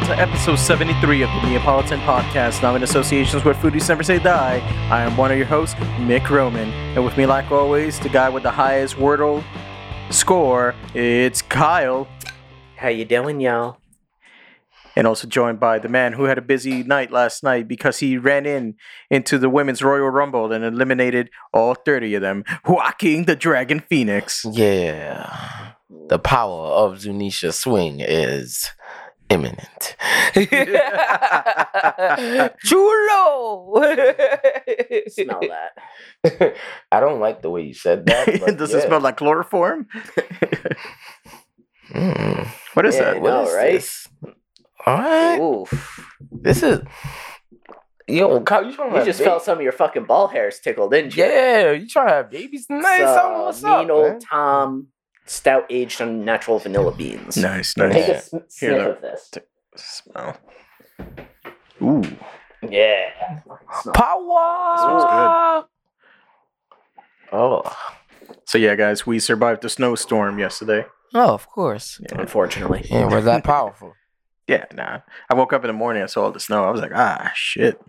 on to episode 73 of the Neopolitan Podcast, now in associations with Foodies Never Say Die. I am one of your hosts, Mick Roman, and with me, like always, the guy with the highest Wordle score, it's Kyle, How you doing, y'all? and also joined by the man who had a busy night last night because he ran in into the Women's Royal Rumble and eliminated all 30 of them, Joaquin the Dragon Phoenix. Yeah. The power of Zunisha Swing is imminent. Chulo! Smell that. I don't like the way you said that. Does yeah. it smell like chloroform? Mm, What is Yeah, that? What know, is right? this? All right. Oof. This is. Yo, Kyle, you trying to You just felt some of your fucking ball hairs tickled, didn't you? Yeah, you trying to have babies tonight? Uh, What's mean up, old man? Tom, stout aged on natural vanilla beans. Nice, Take nice. Yeah. a sm- Here, sniff look. of this. Smell. Ooh. Yeah. Smell- Power! Oh. So yeah, guys, we survived the snowstorm yesterday. Oh, of course. Unfortunately. Yeah, was that powerful? Yeah, nah. I woke up in the morning, I saw all the snow. I was like, ah, shit.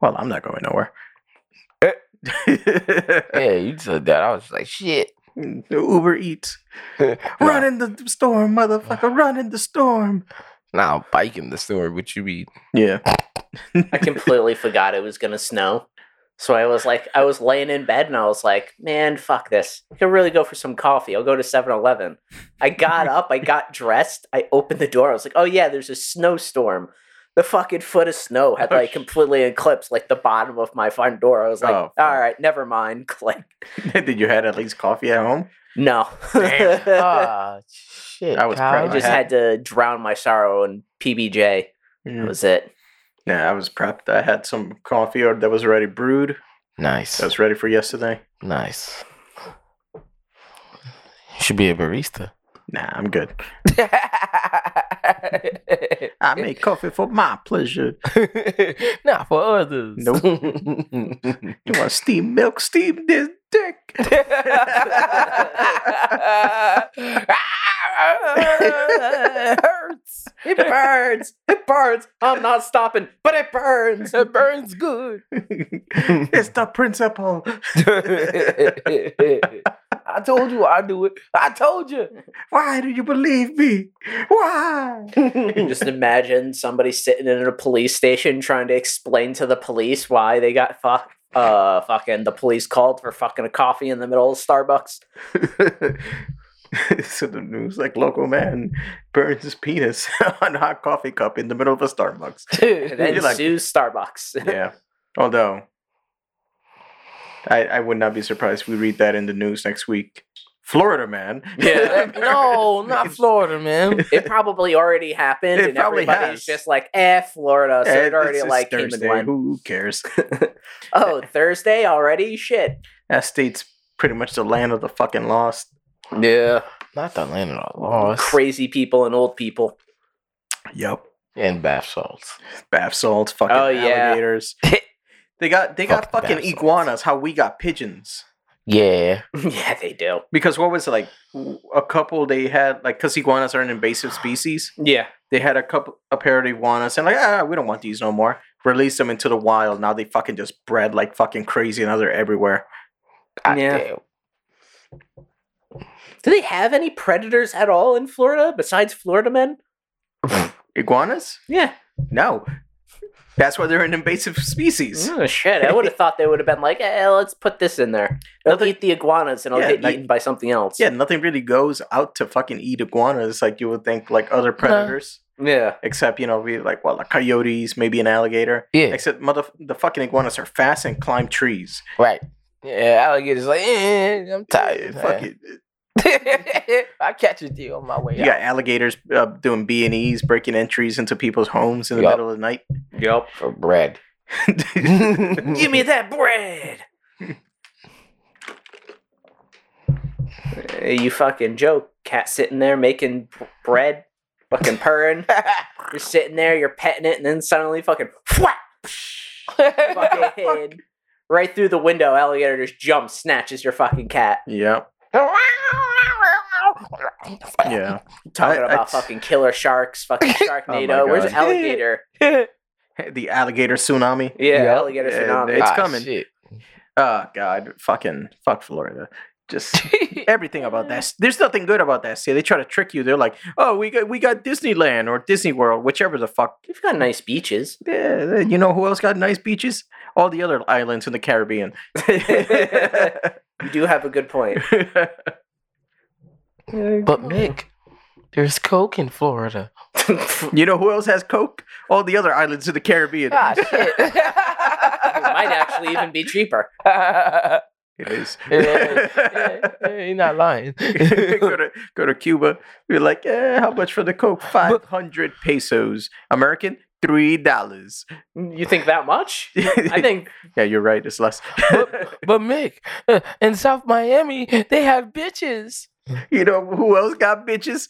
Well, I'm not going nowhere. yeah, you said that. I was like, shit. Uber Eats. Run in the storm, motherfucker. Run in the storm. Now, bike in the store, what you mean? Yeah. I completely forgot it was gonna snow. So I was like, I was laying in bed and I was like, man, fuck this. I could really go for some coffee. I'll go to 7 Eleven. I got up, I got dressed, I opened the door. I was like, oh yeah, there's a snowstorm. The fucking foot of snow had Oh, like completely eclipsed like the bottom of my front door. I was like, Oh, all right, never mind. Click. Did you had at least coffee at home? No. oh, shit. I was Kyle. proud. I just I had to drown my sorrow in PBJ. Mm. That was it. Yeah, I was prepped. I had some coffee that was already brewed. Nice. That was ready for yesterday. nice. You should be a barista. Nah, I'm good. Ah, I make coffee for my pleasure. Not for others. Nope. You want steam milk? Steam this dick. it hurts. It burns. It burns. I'm not stopping, but it burns. It burns good. it's the principle. I told you I do it. I told you. Why do you believe me? Why? Just imagine somebody sitting in a police station trying to explain to the police why they got fuck, uh, fucking the police called for fucking a coffee in the middle of Starbucks. so the news like local man burns his penis on a hot coffee cup in the middle of a Starbucks. And then You're like- Starbucks. Yeah. Although I, I would not be surprised if we read that in the news next week. Florida man. Yeah. no, not Florida, man. it probably already happened, It and probably everybody's has. just like, "Eh, Florida." So Eh, it already like came and Thursday. went. Who cares? Oh, Thursday already? Shit. That state's pretty much the land of the fucking lost. Yeah. Not the land of the lost. Crazy people and old people. Yep. And bath salts. Bath salts, fucking Oh, yeah. alligators. they got they got Fuck fucking bath salts. iguanas. How we got pigeons. Yeah. yeah, they do. Because what was it like? A couple they had like because iguanas are an invasive species. Yeah. They had a couple a pair of iguanas and like ah we don't want these no more. Release them into the wild. Now they fucking just bred like fucking crazy and now they're everywhere. God Yeah. damn. Do they have any predators at all in Florida besides Florida men? Iguanas? Yeah. No. That's why they're an invasive species. Oh, shit. I would have thought they would have been like, eh, let's put this in there. They'll Nothing- eat the iguanas and it'll Yeah, get like- eaten by something else. Yeah, nothing really goes out to fucking eat iguanas like you would think like other predators. Yeah. Except, you know, we like well, like coyotes, maybe an alligator. Yeah. Except mother the fucking iguanas are fast and climb trees. Right. Yeah, alligators like, eh, I'm tired. Yeah, fuck eh. it. I catch a deal on my way You out. got alligators uh, doing B and E's, breaking entries into people's homes in the Yup. middle of the night. Yup. For bread. Give me that bread. You fucking joke. Cat sitting there making bread, fucking purring. You're sitting there, you're petting it, and then suddenly fucking, fucking head right through the window. Alligator just jumps, snatches your fucking cat. yeah. Yeah. Talking I- I- about fucking killer sharks, fucking Sharknado. Where's God. alligator? The alligator tsunami. Yeah, Yeah. alligator Yeah, tsunami. It's Ah, coming. Shit. Oh God, fucking fuck Florida. Just everything about that. There's nothing good about that. See, they try to trick you. They're like, "Oh, we got we got Disneyland or Disney World, whichever the fuck." You've got nice beaches. Yeah, you know who else got nice beaches? All the other islands in the Caribbean. you do have a good point. But Mick, there's coke in Florida. you know who else has Coke? All the other islands in the Caribbean. Ah, shit. it might actually even be cheaper. It is. Yeah, yeah, yeah, you're not lying. go to go to Cuba. We're like, eh, how much for the Coke? Five hundred pesos. American, three dollars. You think that much? I think yeah, you're right. It's less. but, but Mick, in South Miami, they have bitches. you know who else got bitches?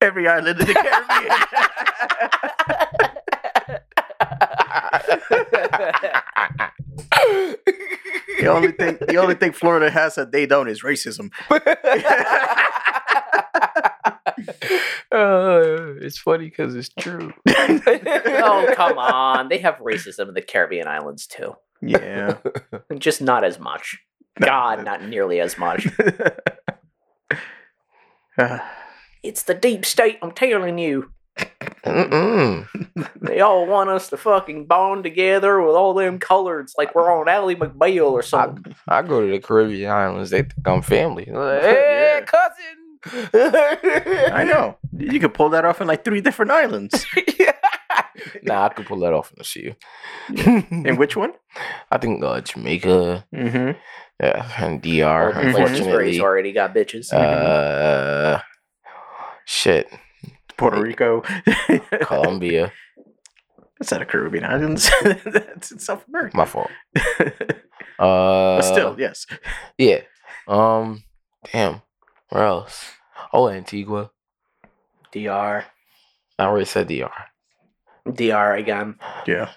Every island in the Caribbean. the only thing, the only thing Florida has that they don't is racism. Uh, it's funny because it's true. oh come on. They have racism in the Caribbean islands too. yeah. Just not as much. God, not nearly as much. It's the deep state, I'm telling you. Mm-mm. They all want us to fucking bond together with all them coloreds like we're on Ally McBeal or something. I go to the Caribbean islands. They think I'm family. Like, hey, cousin. I know. You could pull that off in like three different islands. nah, I could pull that off in the sea. In which one? I think uh, Jamaica, Mm-hmm. Yeah, and DR. the places he's Unfortunately, already got bitches. uh, shit, Puerto Rico. Colombia. That's not a Caribbean islands. That's in South America. My fault. Uh, but still, yes. yeah. Um, damn. Where else? Oh, Antigua. DR. I already said DR. DR again. Yeah.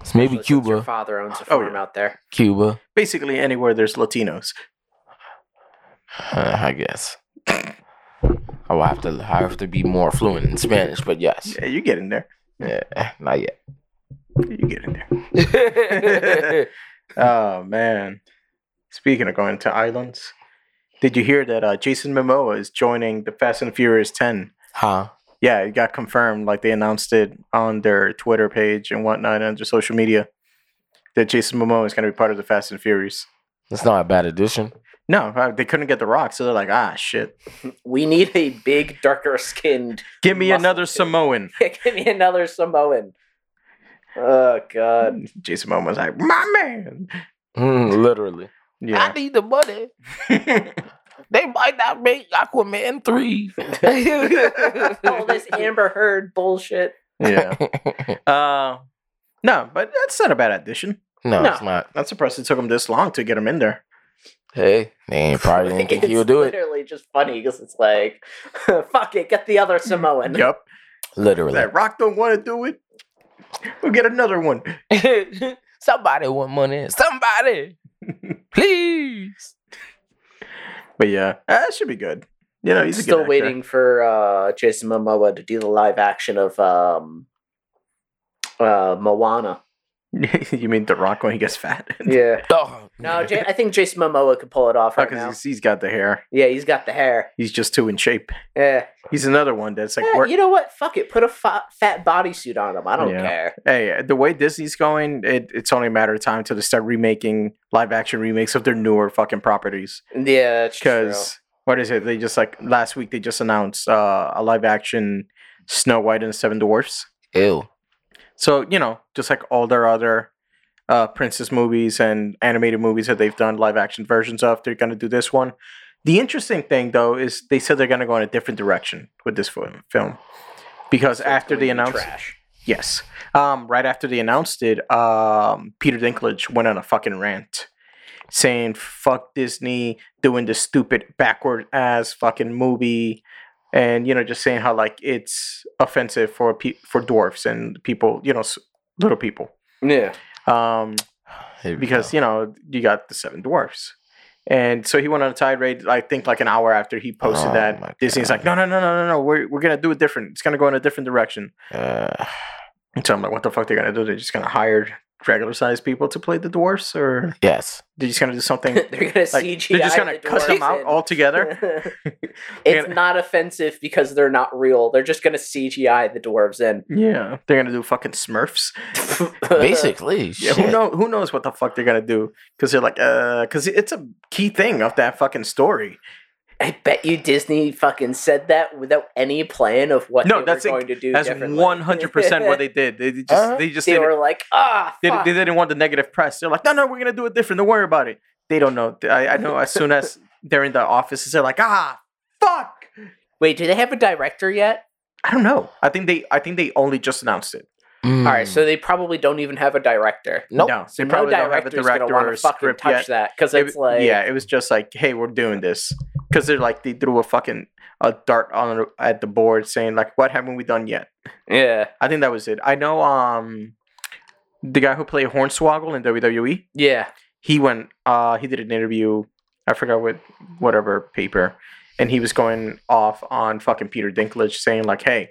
It's maybe Especially since Your Cuba. father owns a Oh, farm yeah. out there. Cuba. Basically anywhere there's Latinos. Uh, I guess. I will have to. I have to be more fluent in Spanish, but yes. Yeah, you get in there. Yeah, not yet. You get in there. Oh man. Speaking of going to islands, did you hear that uh, Jason Momoa is joining the Fast and Furious 10? huh? Yeah, it got confirmed. Like they announced it on their Twitter page and whatnot and their social media that Jason Momoa is going to be part of the Fast and Furious. That's not a bad addition. No, uh, they couldn't get the Rock, so they're like, ah, shit. We need a big, darker skinned. Give me Muscle another too. Samoan. Give me another Samoan. Oh God. Jason Momoa's like, my man. Mm, literally. I need the money. They might not make Aquaman three. All this Amber Heard bullshit. yeah. Uh, no, but that's not a bad addition. no, No. it's not. I'm surprised it took him this long to get him in there. Hey, they ain't probably didn't think he'll do it. literally just funny because it's like, fuck it, get the other Samoan. Yep. Literally. That Rock don't want to do it. We'll get another one. Somebody want money. Somebody, please. But yeah, that should be good. You know, he's Still waiting for uh, Jason Momoa to do the live action of um, uh, Moana. you mean The Rock when he gets fat? Yeah. Oh, No, J- I think Jason Momoa could pull it off right because he's, he's got the hair. Yeah, he's got the hair. He's just too in shape. Yeah. He's another one that's like, work- you know what? Fuck it. Put a fa- fat bodysuit on him. I don't Yeah. care. hey, the way Disney's going, it, it's only a matter of time till they start remaking live action remakes of their newer fucking properties. Yeah, that's true. Because what is it? They just like last week they just announced uh, a live action Snow White and the Seven Dwarfs. ew. So you know, just like all their other uh, princess movies and animated movies that they've done live action versions of, they're gonna do this one. The interesting thing though is they said they're gonna go in a different direction with this film, because So after they announced, trash. yes, um, right after they announced it, um, Peter Dinklage went on a fucking rant saying "fuck Disney" doing this stupid backward ass fucking movie. And you know, just saying how like it's offensive for pe- for dwarfs and people, you know, s- little people Yeah. um, because go. you know you got the seven dwarfs. And so he went on a tirade, I think like an hour after he posted Oh that. Disney's God. like, no, no, no, no, no, no. We're, we're going to do it different. It's going to go in a different direction. Uh, And so I'm like, what the fuck they're going to do? They're just going to hire regular sized people to play the dwarfs? Or yes. they're just going to do something they're gonna like, CGI. they're just going to the cut them out in. altogether? it's gonna- not offensive because they're not real. They're just gonna CGI the dwarves in. Yeah. They're going to do fucking Smurfs. Basically. Yeah, who know who knows what the fuck they're gonna do? Because they're like, uh, because it's a key thing of that fucking story. I bet you Disney fucking said that without any plan of what No, they that's were a- going to do. That's one hundred percent what they did. They just Uh-huh. they just They were like, ah, they, they didn't want the negative press. They're like, no, no, we're gonna do it different. Don't worry about it. They don't know. I, I know. As soon as they're in the offices, they're like, ah, fuck. Wait, do they have a director yet? I don't know. I think they. I think they only just announced it. Mm. All right, so they probably don't even have a director. nope. No, So they no probably don't have a director's gonna director want or a fucking script touch yet. that because It- it's like, yeah, it was just like, hey, we're doing this because they're like they threw a fucking a dart on at the board saying like, what haven't we done yet? yeah, I think that was it. I know um the guy who played Hornswoggle in WWE, yeah. he went uh he did an interview, I forgot what whatever paper, and he was going off on fucking Peter Dinklage saying like, Hey,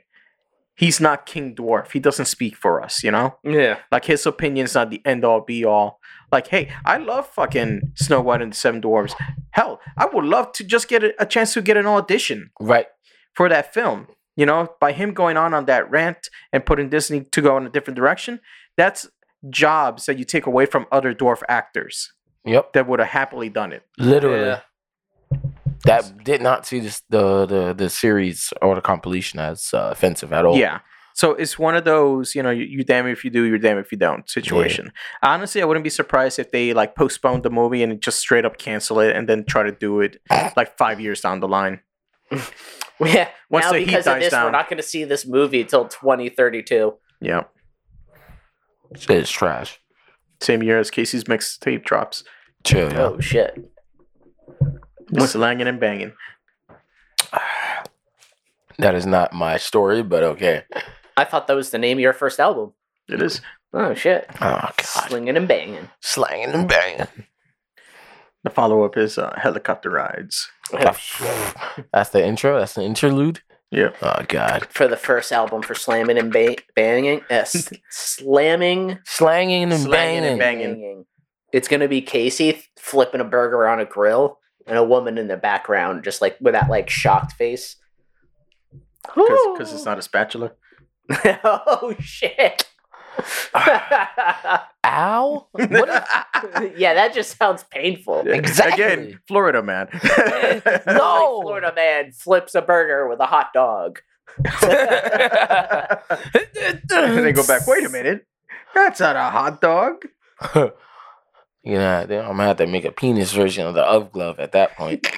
he's not King Dwarf. He doesn't speak for us, you know? Yeah. Like his opinion's not the end all be all. Like, hey, I love fucking Snow White and the Seven Dwarfs. Hell, I would love to just get a, a chance to get an audition Right. for that film. You know, by him going on on that rant and putting Disney to go in a different direction, that's jobs that you take away from other dwarf actors Yep. that would have happily done it. Literally. Yeah. That did not see this, the the the series or the compilation as uh, offensive at all. Yeah. So it's one of those, you know, you, you damn if you do, you're damn if you don't situation. Honestly, I wouldn't be surprised if they like postponed the movie and just straight up cancel it and then try to do it like five years down the line. Yeah. Once now the heat because of dies this, we're not going to see this movie until 2032. Yeah. It's trash. Same year as Casey's mixtape drops. Chill, yeah. Oh shit. Slanging and banging. That is not my story, but okay. I thought that was the name of your first album. It is. Oh shit. Oh god. Slinging and banging. Slanging and banging. The follow up is uh, Helicopter Rides. That's the intro. That's the interlude. Yeah. Oh god. For the first album for slamming and ba- banging, uh, s- slamming, Slanging and Slanging banging. and banging. banging. It's gonna be Casey flipping a burger on a grill and a woman in the background, just like with that like shocked face. Because it's not a spatula. oh shit. Ow. What is- yeah, that just sounds painful. Exactly. Again, Florida man. No. Like Florida man flips a burger with a hot dog. and they go back, wait a minute. That's not a hot dog. You know, then I'm gonna have to make a penis version of the of glove at that point.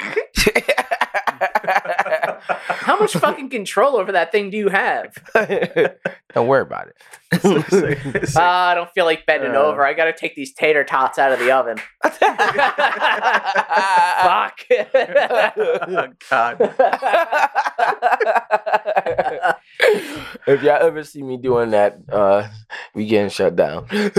How much fucking control over that thing do you have? Don't worry about it. Ah, I don't feel like bending Uh. over. I gotta take these tater tots out of the oven. Fuck. oh, God. if y'all ever see me doing that, uh, we getting shut down. Yeah.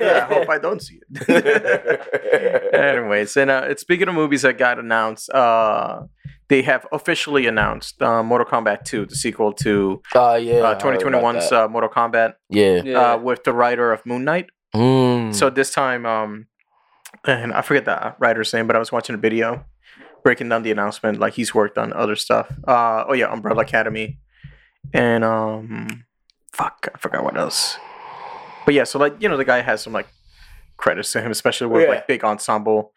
yeah, I hope I don't see it. Anyways, and uh, speaking of movies that got announced, uh, they have officially announced uh, Mortal Kombat 2, the sequel to yeah, uh, I heard about 2021's that. uh, Mortal Kombat, yeah. uh, with the writer of Moon Knight. Mm. So this time, um, and I forget the writer's name, but I was watching a video breaking down the announcement. Like he's worked on other stuff. Uh, oh yeah, Umbrella Academy, and um, fuck, I forgot what else. But yeah, so like you know, the guy has some like credits to him, especially with Yeah. like big ensemble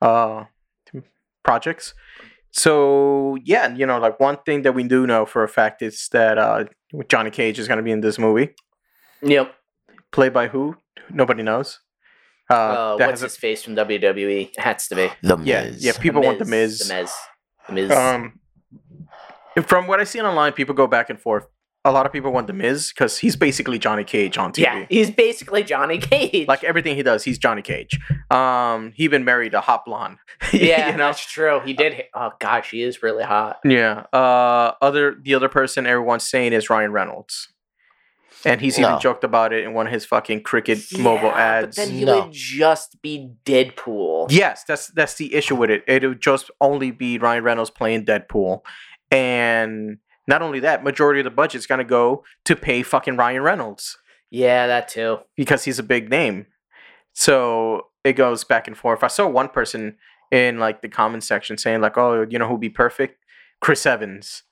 uh projects. So yeah, you know, like one thing that we do know for a fact is that uh Johnny Cage is going to be in this movie. yep. Played by who? Nobody knows. Uh, Uh, what's has his face from WWE? Has to be. the Miz. yeah. yeah. People want the Miz. The Miz. The Miz. Um, from what I see online, people go back and forth. A lot of people want the Miz because he's basically Johnny Cage on TV. yeah, he's basically Johnny Cage. Like everything he does, he's Johnny Cage. Um, he even married a hot blonde. yeah, you know. that's true. He did. Oh gosh, he is really hot. Yeah. Uh, other the other person everyone's saying is Ryan Reynolds. and he's No. even joked about it in one of his fucking cricket mobile ads. But then he No. would just be Deadpool. Yes, that's that's the issue with it. It would just only be Ryan Reynolds playing Deadpool, and not only that, majority of the budget's gonna go to pay fucking Ryan Reynolds Yeah, that too. because he's a big name. So it goes back and forth. I saw one person in like the comment section saying like, "Oh, you know who'd be perfect? Chris Evans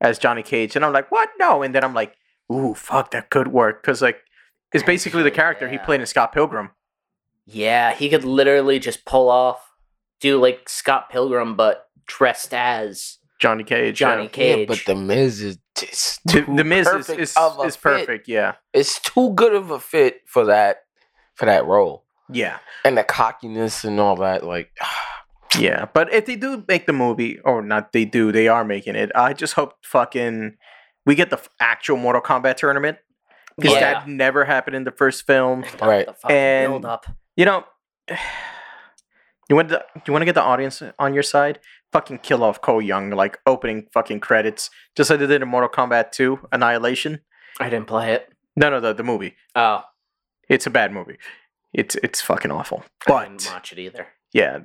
as Johnny Cage," and I'm like, "What? No!" And then I'm like, "Ooh, fuck, that could work," because like it's basically the character he Yeah. played in Scott Pilgrim. Yeah, he could literally just pull off, do like Scott Pilgrim, but dressed as Johnny Cage. Johnny yeah. Cage. Yeah, but the Miz is just The, too the Miz is, perfect is, of a is fit. Yeah, It's too good of a fit for that for that role, yeah, and the cockiness and all that. Like, yeah. But if they do make the movie, or not, they do. They are making it. I just hope fucking we get the f- actual Mortal Kombat tournament because Yeah. that never happened in the first film. Right. The fucking And- build up. You know, you want to you want to get the audience on your side. Fucking kill off Cole Young like opening fucking credits, just like they did in Mortal Kombat 2 Annihilation. I didn't play it. No, no, the the movie. Oh, It's a bad movie. It's it's fucking awful. But I didn't watch it either. yeah,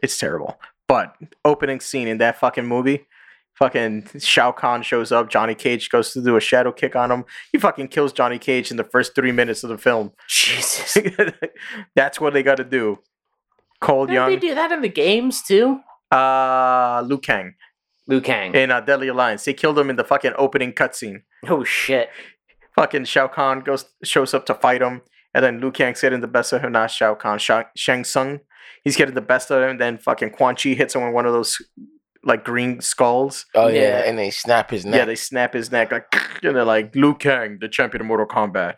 it's, terrible. But opening scene in that fucking movie, fucking Shao Kahn shows up. Johnny Cage goes to do a shadow kick on him. He fucking kills Johnny Cage in the first three minutes of the film. Jesus. That's what they got to do. Cold Didn't they do that in the games too? Uh, Liu Kang Liu Kang. in uh, Deadly Alliance. They killed him in the fucking opening cutscene. oh shit. Fucking Shao Kahn goes shows up to fight him, and then Liu Kang's getting the best of him. Not Shao Kahn, Sha- Shang Tsung. He's getting the best of him. And then fucking Quan Chi hits him with one of those like green skulls. oh yeah, Yeah. and they snap his neck. Yeah, they snap his neck like, and they're like, Liu Kang, the champion of Mortal Kombat,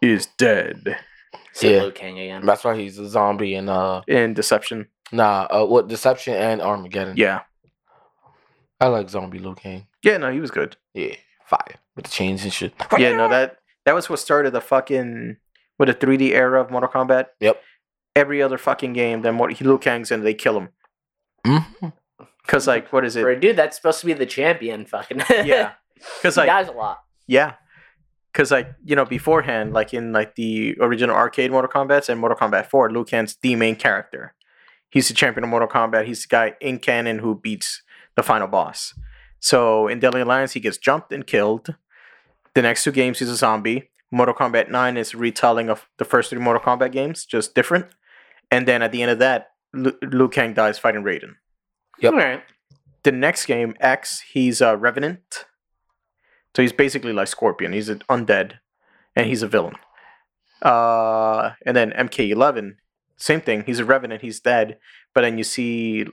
is dead Said Yeah. Liu Kang again. That's why he's a zombie and uh in Deception. Nah uh what Deception and Armageddon. Yeah, I like Zombie Liu Kang. yeah, no, he was good. Yeah, fire with the chains and shit. Yeah, no, that that was what started the fucking with the 3D era of Mortal Kombat. Yep. Every other fucking game, then what Liu Kang's in, they kill him. Mhm. Cause like, what is For it? a dude that's supposed to be the champion, fucking. Yeah, cause he like, dies a lot. yeah, cause like you know beforehand, like in like the original arcade Mortal Kombat's and Mortal Kombat 4, Liu Kang's the main character. He's the champion of Mortal Kombat. He's the guy in canon who beats the final boss. So in Deadly Alliance, he gets jumped and killed. The next two games, he's a zombie. Mortal Kombat 9 is a retelling of the first three Mortal Kombat games, just different. And then at the end of that, Lu- Liu Kang dies fighting Raiden. Yep. All right. The next game, X, he's a Revenant. So he's basically like Scorpion. He's an undead, and he's a villain. Uh, and then MK11, same thing. He's a Revenant. He's dead. But then you see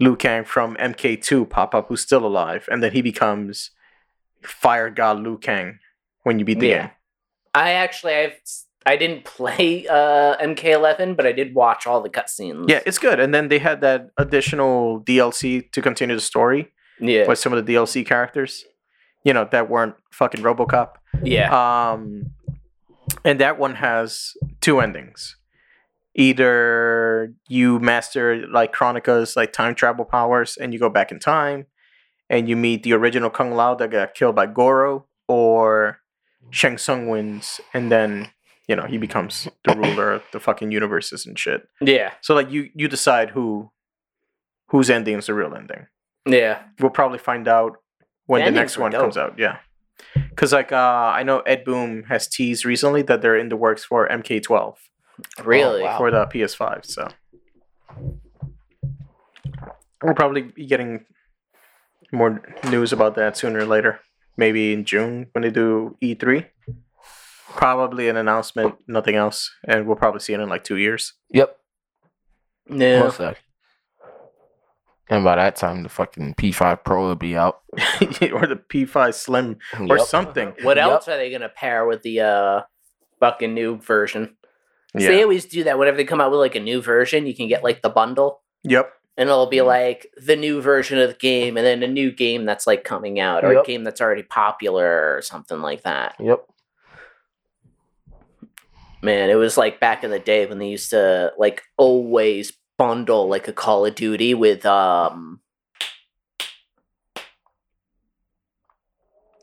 Liu Kang from MK2 pop up, who's still alive, and then he becomes Fire God Liu Kang when you beat the Yeah. game. I actually I've I didn't play uh MK11, but I did watch all the cutscenes. Yeah, it's good. And then they had that additional DLC to continue the story Yeah. with some of the DLC characters, you know, that weren't fucking Robocop. yeah. Um, and that one has two endings. Either you master like Kronika's like time travel powers and you go back in time and you meet the original Kung Lao that got killed by Goro, or Shang Tsung wins and then you know he becomes the ruler of the fucking universes and shit. yeah. So like you you decide who whose ending is the real ending Yeah. we'll probably find out when The the, next one comes out. Yeah, because like uh, I know Ed Boon has teased recently that they're in the works for MK12 Really? wow. for the PS5. So we'll probably be getting more news about that sooner or later. Maybe in June when they do E3. Probably an announcement, nothing else, and we'll probably see it in like two years. Yep. Yeah. Most likely. And by that time, the fucking P5 Pro will be out. or the P5 Slim or something. What Yep. else are they gonna pair with the uh fucking new version? So Yeah. They always do that whenever they come out with like a new version. You can get like the bundle, Yep. and it'll be like the new version of the game, and then a new game that's like coming out, or a game that's already popular, or something like that. Yep. Man, it was like back in the day when they used to like always bundle like a Call of Duty with um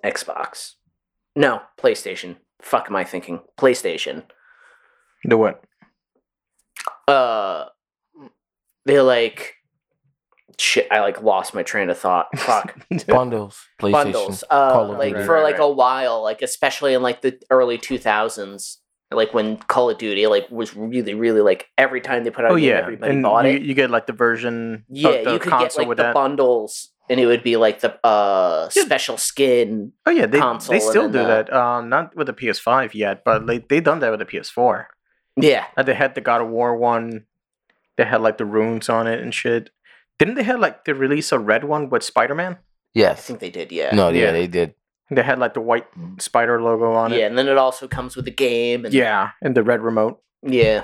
Xbox. No, PlayStation. Fuck am I thinking? PlayStation. The what? Uh, they like shit. I like lost my train of thought. Fuck Bundles, PlayStation. bundles. Uh, Call of like Duty. for like a while, like especially in like the early two thousands, like when Call of Duty like was really, really like every time they put out Oh a game, yeah, everybody and bought you, it. you get like the version Yeah, of the you could console get like the that. bundles, and it would be like the uh Yeah. special skin. oh yeah, they console they still do the- that. Um, not with the PS5 yet, but they they done that with the PS4. Yeah, Uh, they had the God of War one. They had like the runes on it and shit. Didn't they have like they release a red one with Spider Man? Yes, I think they did. Yeah. No, yeah, Yeah. they did. They had like the white spider logo on yeah, it. Yeah, and then it also comes with a game. And Yeah, and the red remote. yeah.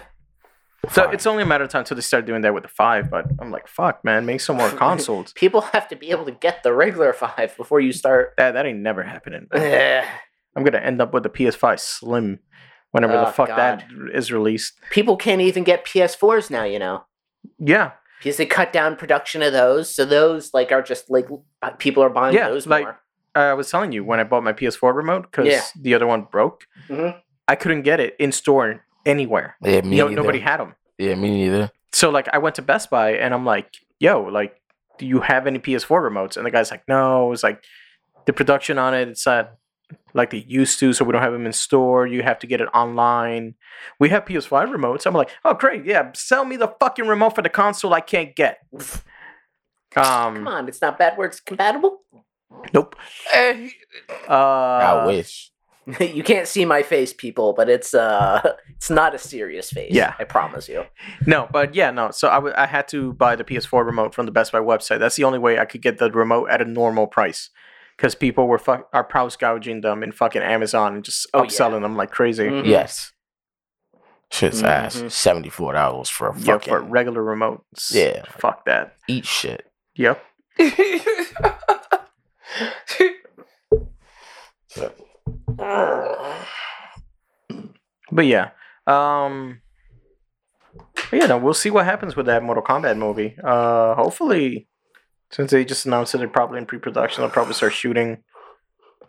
So Fine. it's only a matter of time until they start doing that with the five. But I'm like, fuck, man, make some more consoles. People have to be able to get the regular five before you start. that that ain't never happening. I'm gonna end up with the PS5 Slim whenever the Oh, fuck that God. is released. People can't even get PS4s now. You know. Yeah, because they cut down production of those so those like are just like uh, people are buying Yeah, those like- more I was telling you when I bought my PS4 remote because Yeah. the other one broke. Mhm. I couldn't get it in store anywhere. Yeah, me You know, neither. nobody had them. Yeah, me neither. So like I went to Best Buy and I'm like, yo, like, do you have any PS4 remotes? And the guy's like, no. It's like the production on it, it's not like they used to, so we don't have them in store. You have to get it online. We have PS5 remotes. I'm like, oh great, yeah, sell me the fucking remote for the console I can't get. come Um, on it's not bad words compatible nope. Eh, Uh, I wish. you can't see my face people but it's uh it's not a serious face Yeah. i promise you No, but yeah, no. So I, w- I had to buy the PS4 remote from the Best Buy website. That's the only way I could get the remote at a normal price. Because people were fuck are price gouging them in fucking Amazon and just Oh, yeah. upselling them like crazy. Mhm. Yes. Shit's ass. Mhm. Seventy four dollars for a Yeah, fucking for regular remotes. Yeah. Fuck that. eat shit. Yep. But yeah. Um but yeah, no, we'll see what happens with that Mortal Kombat movie. Uh hopefully since they just announced that they're probably in pre production, they'll probably start shooting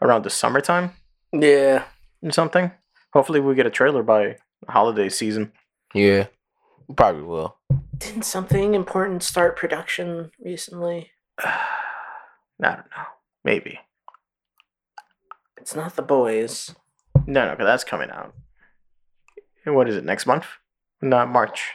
around the summertime yeah or something. Hopefully we get a trailer by holiday season. Yeah. Probably will. didn't something important start production recently I don't know. Maybe. it's not the boys No, no, because that's coming out. And What is it, next month? Not March.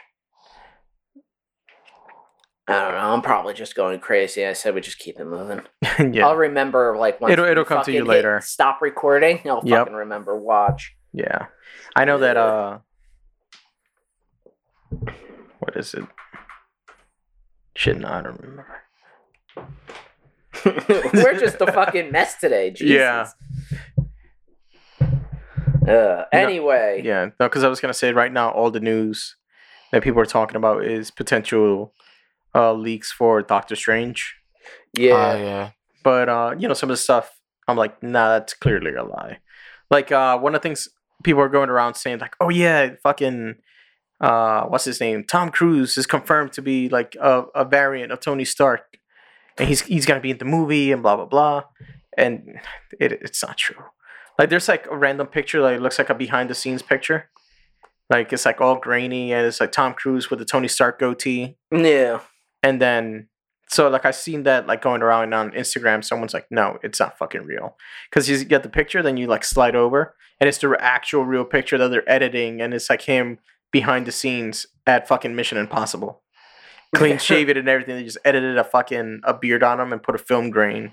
I don't know i'm probably just going crazy i said we just keep it moving yeah. i'll remember like once It'll- it'll come to you later. stop recording i'll Yep. fucking remember watch Yeah. I know that uh what is it? Shit, no, I don't remember. We're just a fucking mess today. Jesus. Yeah. Uh, anyway. Yeah, no, because I was gonna say right now all the news that people are talking about is potential uh leaks for Doctor Strange. Yeah. Uh, yeah. But uh, you know, some of the stuff I'm like, nah, that's clearly a lie. Like uh one of the things people are going around saying, like, oh yeah, fucking uh what's his name? Tom Cruise is confirmed to be like a, a variant of Tony Stark. And he's he's gonna be in the movie and blah blah blah. And it it's not true. Like there's like a random picture, like looks like a behind the scenes picture. Like it's like all grainy and it's like Tom Cruise with the Tony Stark goatee yeah. And then so like I've seen that like going around on instagram someone's like no it's not fucking real because you get the picture then you like slide over and it's the actual real picture that they're editing and it's like him behind the scenes at fucking mission impossible clean shaven and everything they just edited a fucking a beard on him and put a film grain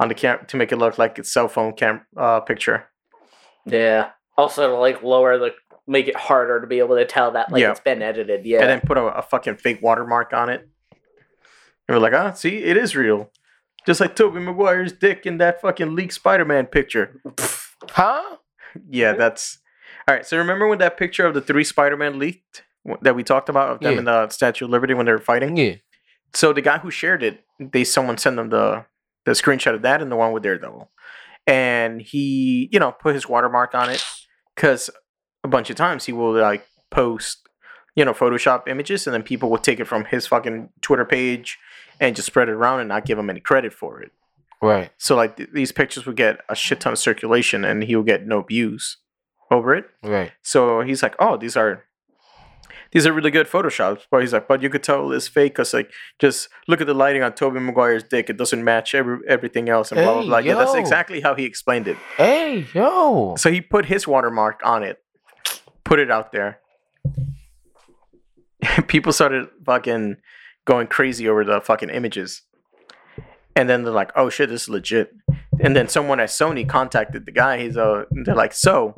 on the cam to make it look like it's cell phone cam uh, picture Yeah. Also to like lower the make it harder to be able to tell that like Yeah. it's been edited. Yeah. and then put a, a fucking fake watermark on it and we're like ah see it is real just like Tobey Maguire's dick in that fucking leaked Spider-Man picture. Huh? Yeah, that's all right. So remember when that picture of the three Spider-Man leaked that we talked about of them Yeah. in the Statue of Liberty when they were fighting? Yeah. So the guy who shared it, they someone sent them the the screenshot of that and the one with Daredevil, and he you know put his watermark on it because a bunch of times he will like post you know Photoshop images and then people will take it from his fucking Twitter page and just spread it around and not give him any credit for it. Right. So like th- these pictures would get a shit ton of circulation, and he would get no views over it. Right. So he's like, "Oh, these are these are really good photoshops." But he's like, "But you could tell it's fake because like just look at the lighting on Tobey Maguire's dick; it doesn't match every everything else." And blah blah Hey, blah. Yeah, that's exactly how he explained it. Hey, yo. So he put his watermark on it, put it out there. People started fucking going crazy over the fucking images. And then they're like, oh shit, this is legit. And then someone at Sony contacted the guy. He's uh, they're like, so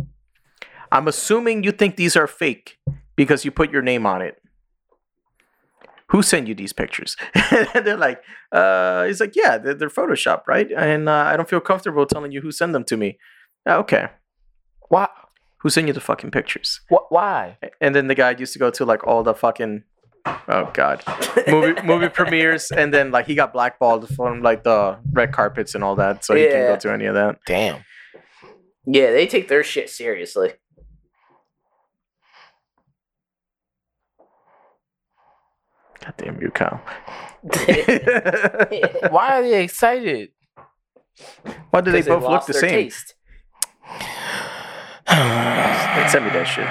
I'm assuming you think these are fake because you put your name on it. Who sent you these pictures? and they're like, uh, he's like, yeah, they're, they're Photoshop, right? And uh, I don't feel comfortable telling you who sent them to me. "Ah, Okay, Why? Who sent you the fucking pictures? Wh- Why? And then the guy used to go to like all the fucking oh god movie movie premieres, and then like he got blackballed from like the red carpets and all that, so he can't go to any of that. Damn. Yeah, they take their shit seriously. God damn you, Kyle. Why are they excited? Why do they Because both look the same? taste. Send me that shit.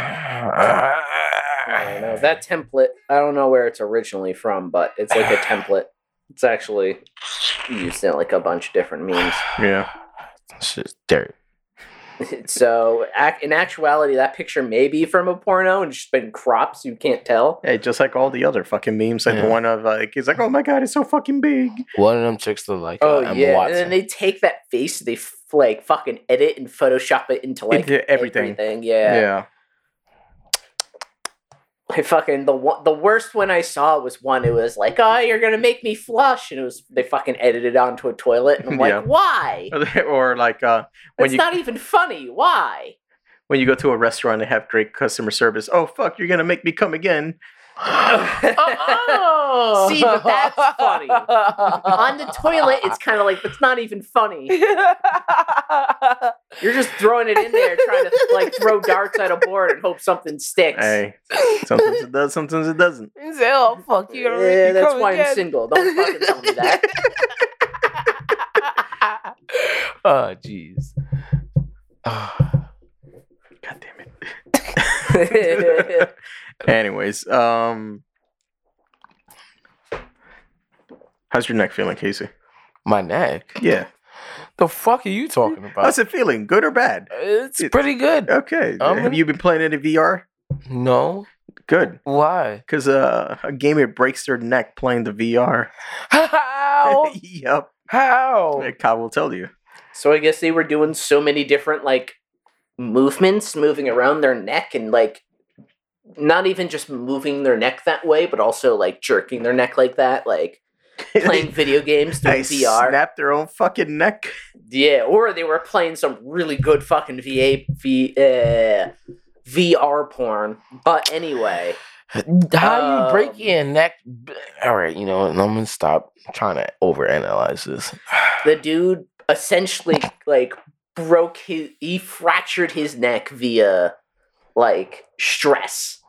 I don't know. That template, I don't know where it's originally from, but it's like a template. It's actually used in like a bunch of different memes. Yeah. It's just dirt. so, ac- in actuality, that picture may be from a porno and just been cropped so you can't tell. Hey, just like all the other fucking memes, like the Yeah. one of like he's like, "Oh my god, it's so fucking big." One of them chicks look like Oh, uh, Emma yeah. Watson. And then they take that face, they f- like fucking edit and Photoshop it into like Into everything. Yeah. Yeah. I fucking the one, the worst one I saw was one. It was like, oh, you're gonna make me flush, and it was they fucking edited onto a toilet, and I'm like, Yeah. why? or like uh, when It's you not even funny. Why? when you go to a restaurant, they have great customer service. Oh fuck, you're gonna make me come again. Uh-uh. See, but that's funny. On the toilet, it's kind of like it's not even funny. You're just throwing it in there, trying to like throw darts at a board and hope something sticks. Hey, sometimes it does, sometimes it doesn't. He said, "Oh fuck, you gonna make Yeah, that's come why I'm single. Don't fucking tell me that. oh jeez. Ah. God damn it. Anyways, um, how's your neck feeling, Casey? My neck. Yeah, The fuck are you talking about? how's it feeling? Good or bad? it's it- pretty good. Okay. Um, have you been playing any VR? No. Good, Why? because uh, a gamer breaks their neck playing the VR. How? yep, How? Kyle will tell you. So I guess they were doing so many different like movements, moving around their neck and like not even just moving their neck that way, but also like jerking their neck like that, like playing video games They through VR. snap their own fucking neck. Yeah, or they were playing some really good fucking VA v, uh, VR porn. But anyway, How you break Um, your neck? All right, you know what? I'm gonna stop trying to overanalyze this. the dude essentially like broke his he fractured his neck via like stress.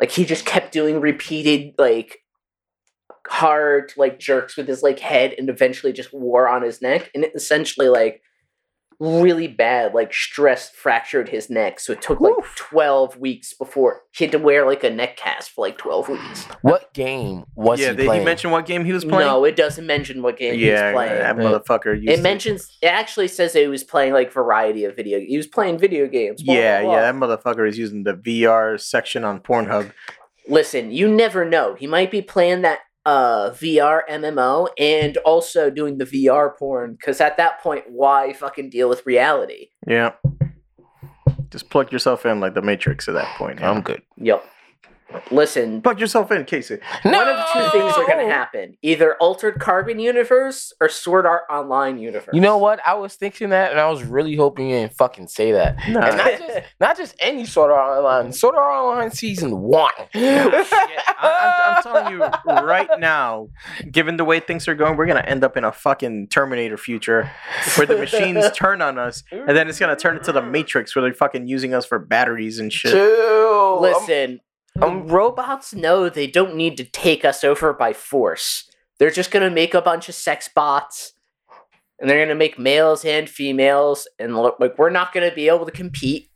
Like he just kept doing repeated like hard like jerks with his like head and eventually just wore on his neck. And it essentially like really bad like stress fractured his neck so it took like Oof. 12 weeks before he had to wear like a neck cast for like 12 weeks What game was yeah, he did he mention what game he was playing? no it doesn't mention what game yeah, he's playing that motherfucker. Used it to- mentions it actually says that he was playing like variety of video he was playing video games blah, Yeah, blah, yeah, that motherfucker is using the VR section on Pornhub. listen you never know he might be playing that uh vr mmo and also doing the vr porn because at that point why fucking deal with reality Yeah. Just plug yourself in like the Matrix at that point. I'm good. yep listen Plug yourself in, Casey. one of two things are going to happen either altered carbon universe or sword art online universe You know what? I was thinking that, and I was really hoping you didn't fucking say that. Nah. And not just not just any Sword Art Online, Sword Art Online season one. I, am telling you right now, given the way things are going, we're gonna end up in a fucking Terminator future where the machines turn on us, and then it's gonna turn into the Matrix where they're fucking using us for batteries and shit. Chill. Listen, I'm- robots know they don't need to take us over by force. They're just gonna make a bunch of sex bots and they're gonna make males and females, and look, like we're not gonna be able to compete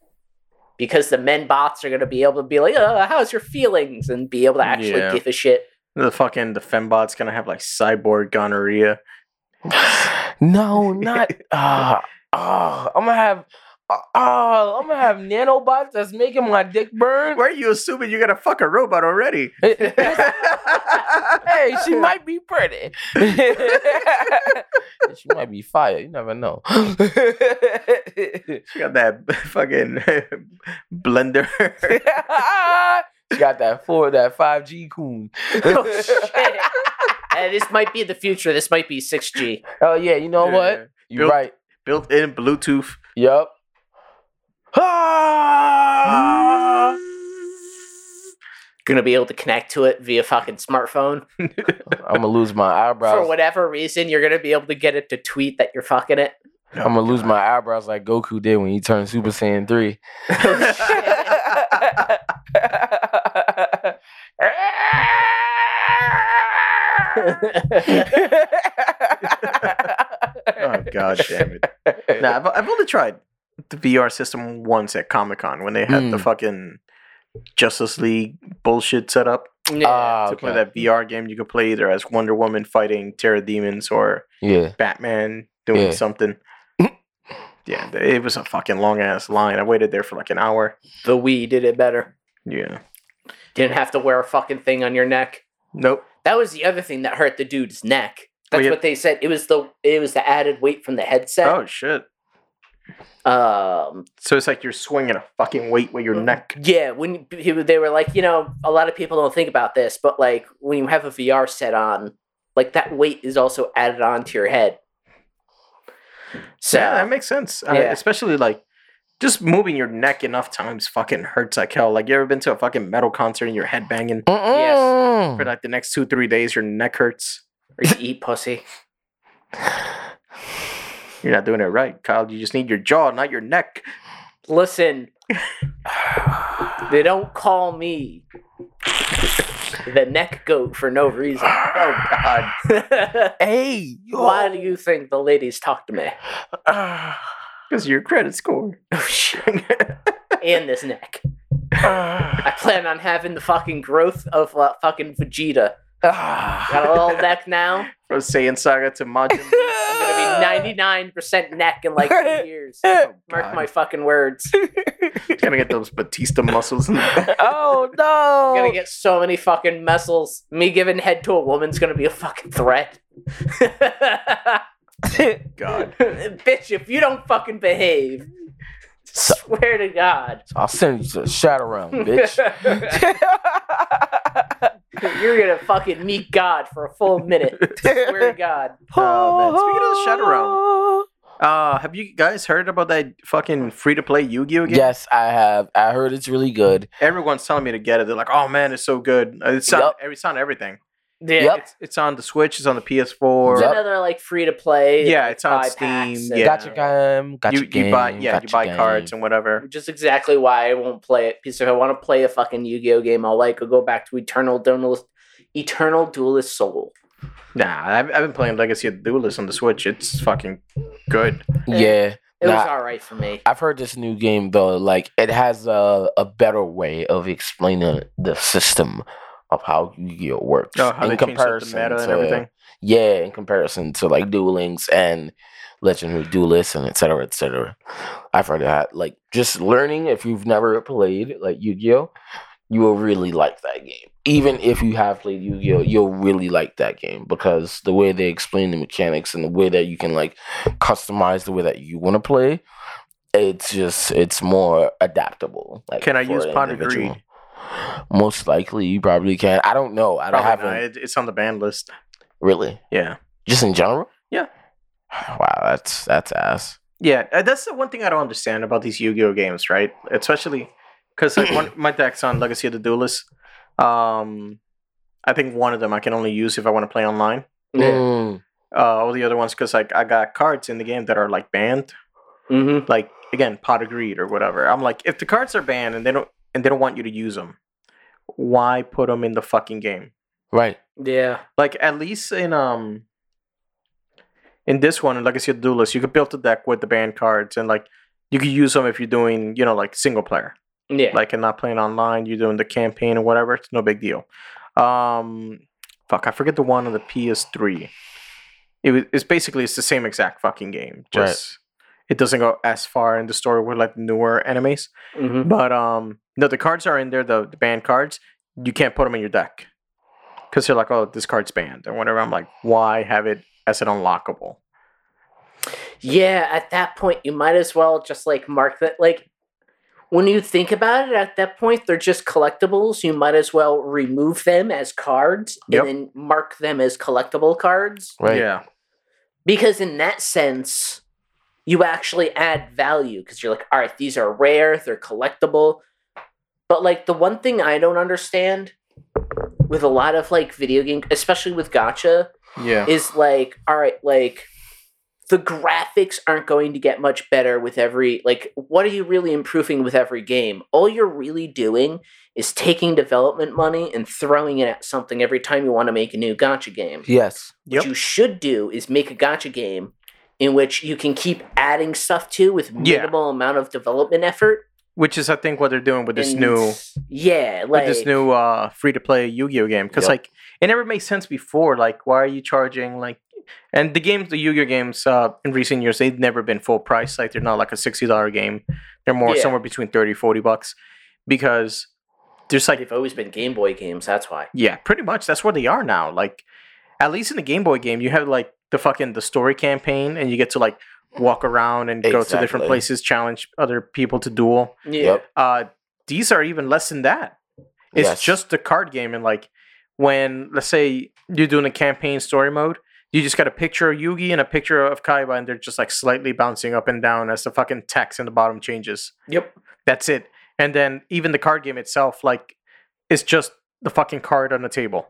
because the men bots are gonna be able to be like, uh, "How's your feelings?" and be able to actually Yeah. give a shit. The fucking the fembot's gonna have like cyborg gonorrhea. no, not. Uh, uh, I'm gonna have. Uh, uh, I'm gonna have nanobots that's making my dick burn. Why are you assuming you're gonna fuck a robot already? hey, she might be pretty. she might be fire. You never know. She got that fucking blender. she got that four, that five G coon. oh shit! and this might be the future. This might be six G. Oh yeah, you know Yeah. what? You're Built- right. Built-in Bluetooth. Yup. Ah! Gonna be able to connect to it via fucking smartphone. I'm gonna lose my eyebrows. For whatever reason, you're gonna be able to get it to tweet that you're fucking it. I'm gonna lose my eyebrows like Goku did when he turned Super Saiyan 3. Oh god damn it! Nah, I've, I've only tried the VR system once at Comic Con when they had the Mm. fucking Justice League bullshit set up yeah. Ah, to okay. play that VR game. You could play either as Wonder Woman fighting Terra Demons or Yeah. Batman doing Yeah. something. yeah, it was a fucking long ass line. I waited there for like an hour. the Wii did it better. Yeah. Didn't have to wear a fucking thing on your neck. Nope. That was the other thing that hurt the dude's neck. That's yeah. what they said. It was the it was the added weight from the headset. Oh shit. Um, So it's like you're swinging a fucking weight with your neck. yeah, when he, they were like, you know, a lot of people don't think about this, but like when you have a VR set on, like that weight is also added onto your head. So yeah, that makes sense. Uh, Yeah. especially like just moving your neck enough times fucking hurts like hell. Like you ever been to a fucking metal concert and your head banging Mm-mm. for like the next two three days? Your neck hurts. or you eat pussy. You're not doing it right, Kyle. You just need your jaw, not your neck. Listen, they don't call me the neck goat for no reason. Oh God, Hey, yo. Why do you think the ladies talk to me? Because your credit score. Oh shit! and this neck. I plan on having the fucking growth of uh, fucking Vegeta. Got a little neck now. From Saiyan Saga to Majin. I'm gonna be ninety nine percent neck in like two years. Oh, Mark God. my fucking words. Gonna get those Batista muscles. In the oh no! I'm gonna get so many fucking muscles. Me giving head to a woman's gonna be a fucking threat. God. Bitch, if you don't fucking behave, swear to God, I'll send you to the shadow realm, bitch. you're gonna fucking meet God for a full minute. Swear to God. Oh, man. Speaking of the Shadow Realm. Uh, have you guys heard about that fucking free to play Yu Gi Oh game? Yes, I have. I heard it's really good. Everyone's telling me to get it. They're like, "Oh man, it's so good. It's on Yup. every, it's on everything. Yeah, Yep. It's, it's on the Switch. It's on the PS4. It's Yep. another like free to play. Yeah, like, it's on Steam, yeah. Gacha game. Gacha you, game. you buy yeah, you buy game. cards and whatever. Which is exactly why I won't play it. Because if I want to play a fucking Yu-Gi-Oh game, I'll like go back to Eternal Duelist, Eternal Duelist Soul. Nah, I've, I've been playing Legacy of Duelist on the Switch. It's fucking good. Yeah. It was all right for me. I've heard this new game though, like it has a, a better way of explaining the system of how Yu-Gi-Oh works Oh, in they changed up the comparison meta to and everything. yeah, in comparison to like Duel Links and Legendary Duelists and et cetera, et cetera. I've heard that. Like just learning if you've never played like Yu-Gi-Oh, you will really like that game. Even if you have played Yu-Gi-Oh, you'll really like that game because the way they explain the mechanics and the way that you can like customize the way that you want to play, it's just it's more adaptable. Like Can I use Pot. Greed? Most likely, you probably can. I don't know. I don't Probably have. It, it's on the ban list. really Yeah. just in general. Yeah. Wow, that's that's ass. Yeah, uh, that's the one thing I don't understand about these Yu-Gi-Oh games, right? Especially because like one, my deck's on Legacy of the Duelist. Um, I think one of them I can only use if I want to play online. Yeah. Mm, Uh, all the other ones because like I got cards in the game that are like banned, Mm-hmm. like again Pot of Greed or whatever. I'm like, if the cards are banned and they don't and they don't want you to use them, why put them in the fucking game? right. Yeah. Like at least in um in this one, in Legacy of the Duelist, you could build a deck with the banned cards, and like you could use them if you're doing, you know, like single player, Yeah. like and not playing online. You're doing the campaign or whatever. It's no big deal. Um, fuck, I forget the one on the PS3. It was. It's basically it's the same exact fucking game. Right. Just it doesn't go as far in the story with like newer enemies. Mhm. But um, no, the cards are in there. The, the banned cards, you can't put them in your deck because they're like, oh, this card's banned or whatever. I'm like, why have it as an unlockable? Yeah, at that point, you might as well just like mark that. Like, when you think about it, at that point, they're just collectibles. You might as well remove them as cards Yep. and then mark them as collectible cards. Right. Yeah, Because, in that sense, you actually add value because you're like, all right, these are rare, they're collectible. But, like, the one thing I don't understand with a lot of like video game, especially with gacha, yeah, is like all right like the graphics aren't going to get much better with every like what are you really improving with every game all you're really doing is taking development money and throwing it at something every time you want to make a new gacha game Yes. Yep. what you should do is make a gacha game in which you can keep adding stuff to with Yeah. minimal amount of development effort which is I think what they're doing with this and- new yeah with like this new uh free to play Yu-Gi-Oh game because Yep. like it never made sense before. Like, why are you charging like? And the games, the Yu-Gi-Oh games, uh, in recent years, they've never been full price. Like, they're not like a sixty dollar game. They're more Yeah. somewhere between 30 40 bucks because there's like they've always been game boy games that's why Yeah, pretty much. That's what they are now. Like, at least in the Game Boy game, you have like the fucking the story campaign, and you get to like walk around and go to different places, challenge other people to duel. yeah Yep. Uh, these are even less than that. It's Yes. just the card game, and like when let's say you're doing a campaign story mode, you just got a picture of Yugi and a picture of Kaiba, and they're just like slightly bouncing up and down as the fucking text in the bottom changes. yep That's it. And then even the card game itself, like, it's just the fucking card on the table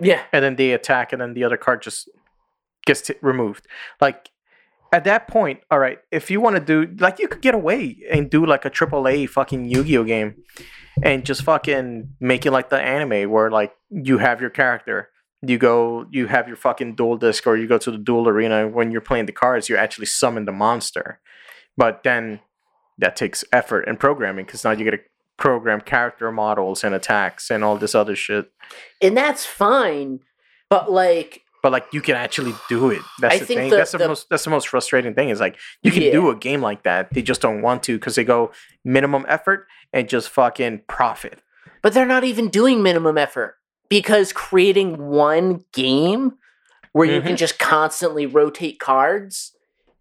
yeah and then they attack, and then the other card just gets t- removed. Like at that point, all right, if you want to do like you could get away and do like a triple A fucking Yu-Gi-Oh game, and just fucking make it like the anime where like you have your character. You go, you have your fucking Duel Disk, or you go to the duel arena. When you're playing the cards, you actually summon the monster. But then that takes effort and programming because now you got to program character models and attacks and all this other shit. and that's fine but like but like you can actually do it. That's I the thing. the- that's the, the- most. That's the most frustrating thing. Is like you can Yeah. do a game like that. They just don't want to because they go minimum effort and just fucking profit. But they're not even doing minimum effort because creating one game where you can mm-hmm. just constantly rotate cards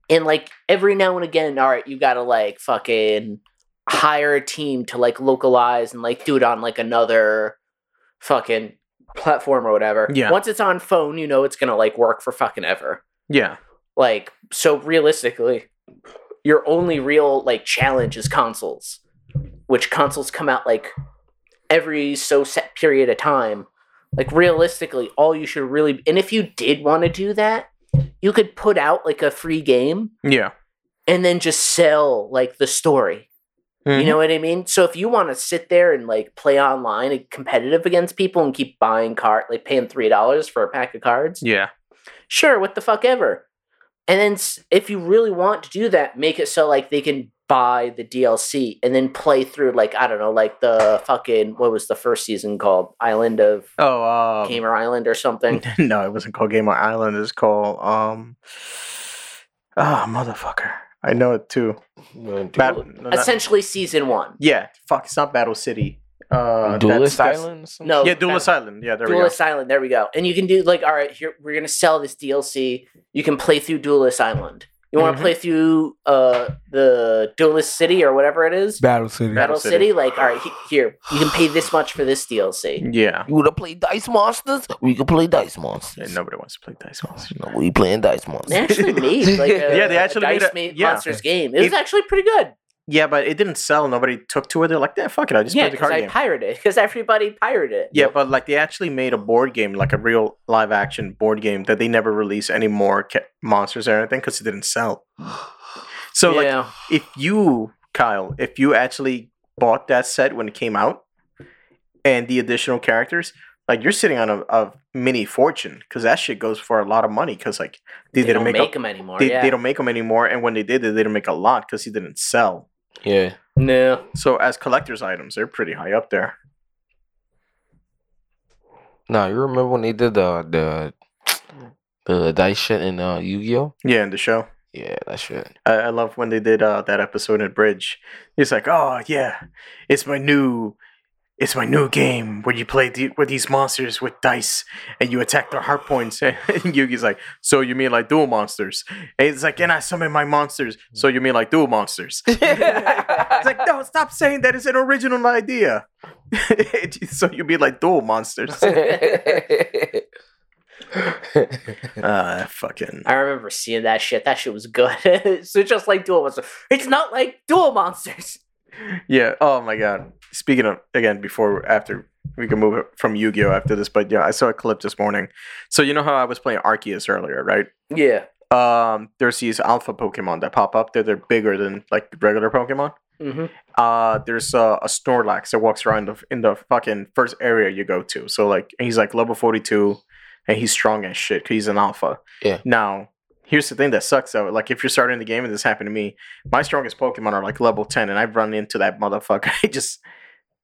and like every now and again, all right, you gotta like fucking hire a team to like localize and like do it on like another fucking platform or whatever. Yeah. Once it's on phone, you know it's gonna like work for fucking ever. Yeah, Like, so realistically, your only real like challenge is consoles, which consoles come out like every so set period of time. Like realistically, all you should really and if you did want to do that, you could put out like a free game yeah. and then just sell like the story. You know what I mean? So if you want to sit there and like play online and competitive against people and keep buying card like paying three dollars for a pack of cards, Yeah, sure, what the fuck ever. And then if you really want to do that, make it so like they can buy the DLC and then play through like I don't know, like the fucking what was the first season called? Island of Oh, um, Gamer Island or something. no, it wasn't called Gamer Island. It's called um. Ah, motherfucker! I know it too. Duelist, Bat- no, not- Essentially season 1. yeah, fuck. It's not Battle City. Uh, Duelist that's- that's- Island? some No, Yeah, Bat- Duelist Island. Yeah, there we go. Duelist Island, there we go. And you can do like, all right, here we're gonna sell this DLC. You can play through Duelist Island. You want to Mhm. play through uh the Duelist City or whatever it is, Battle City. Battle, Battle City. City. Like, all right, he- here you can pay this much for this DLC. Yeah. You wanna play Dice Monsters? We can play Dice yeah. Monsters. Nobody wants to play Dice Monsters. No, we playing Dice Monsters. They actually made like a, Yeah, they a actually made Dice a- made yeah. monsters game. It was If- actually pretty good. Yeah, but it didn't sell. Nobody took to it. They're like, yeah, fuck it. I just Yeah, played the card I game. pirated because everybody pirated it. Yeah, but like they actually made a board game, like a real live action board game that they never release any more ca- monsters or anything because it didn't sell. So like, yeah, if you, Kyle, if you actually bought that set when it came out and the additional characters, like you're sitting on a, a mini fortune because that shit goes for a lot of money. Because like they, They, didn't don't make, make a, them anymore. they, yeah. they don't make them anymore, and when they did, they didn't make a lot because he didn't sell. Yeah. No. So as collector's items, they're pretty high up there. No, you remember when they did the the the dice shit in uh, Yu-Gi-Oh? Yeah, in the show. Yeah, that shit. I, I love when they did uh, that episode in Bridge. He's like, "Oh yeah, it's my new, it's my new game where you play the, with these monsters with dice and you attack their heart points." And Yugi's like, "So you mean like Duel Monsters?" And he's like, "And I summon my monsters. So you mean like Duel Monsters?" It's like, "No, stop saying that. It's an original idea. so you mean like Duel Monsters?" uh, fucking. I remember seeing that shit. That shit was good. so it's just like Duel Monsters. It's not like Duel Monsters. Yeah. Oh my god. Speaking of again, before after we can move from Yu-Gi-Oh after this, but yeah, I saw a clip this morning. So you know how I was playing Arceus earlier, right? Yeah. Um, there's these alpha Pokemon that pop up. They're they're bigger than like regular Pokemon. Mm-hmm. Uh, there's uh, a Snorlax that walks around the, in the fucking first area you go to. So like he's like level 42, and he's strong as shit because he's an alpha. Yeah. Now. Here's the thing that sucks though. Like if you're starting the game and this happened to me, my strongest Pokemon are like level 10, and I've run into that motherfucker. I just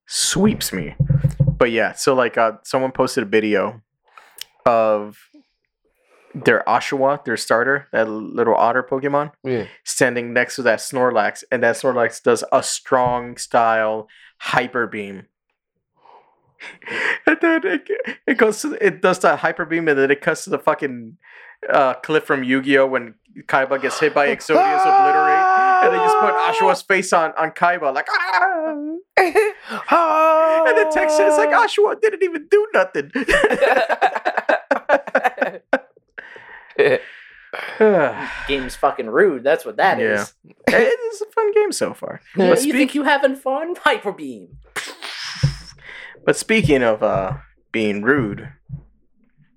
sweeps me. But yeah, so like uh someone posted a video of their Oshawott, their starter, that little otter Pokemon, yeah. standing next to that Snorlax, and that Snorlax does a strong style hyper beam. and then it, it goes to it does that hyper beam and then it cuts to the fucking uh, clip from Yu-Gi-Oh when Kaiba gets hit by Exodia's Obliterate and they just put Oshawott's face on on Kaiba like ah! And the text is like Oshawott didn't even do nothing. Game's fucking rude. That's what that is. Yeah. it is a fun game so far. But you speak- think you having fun? Hyper Beam. But speaking of uh, being rude,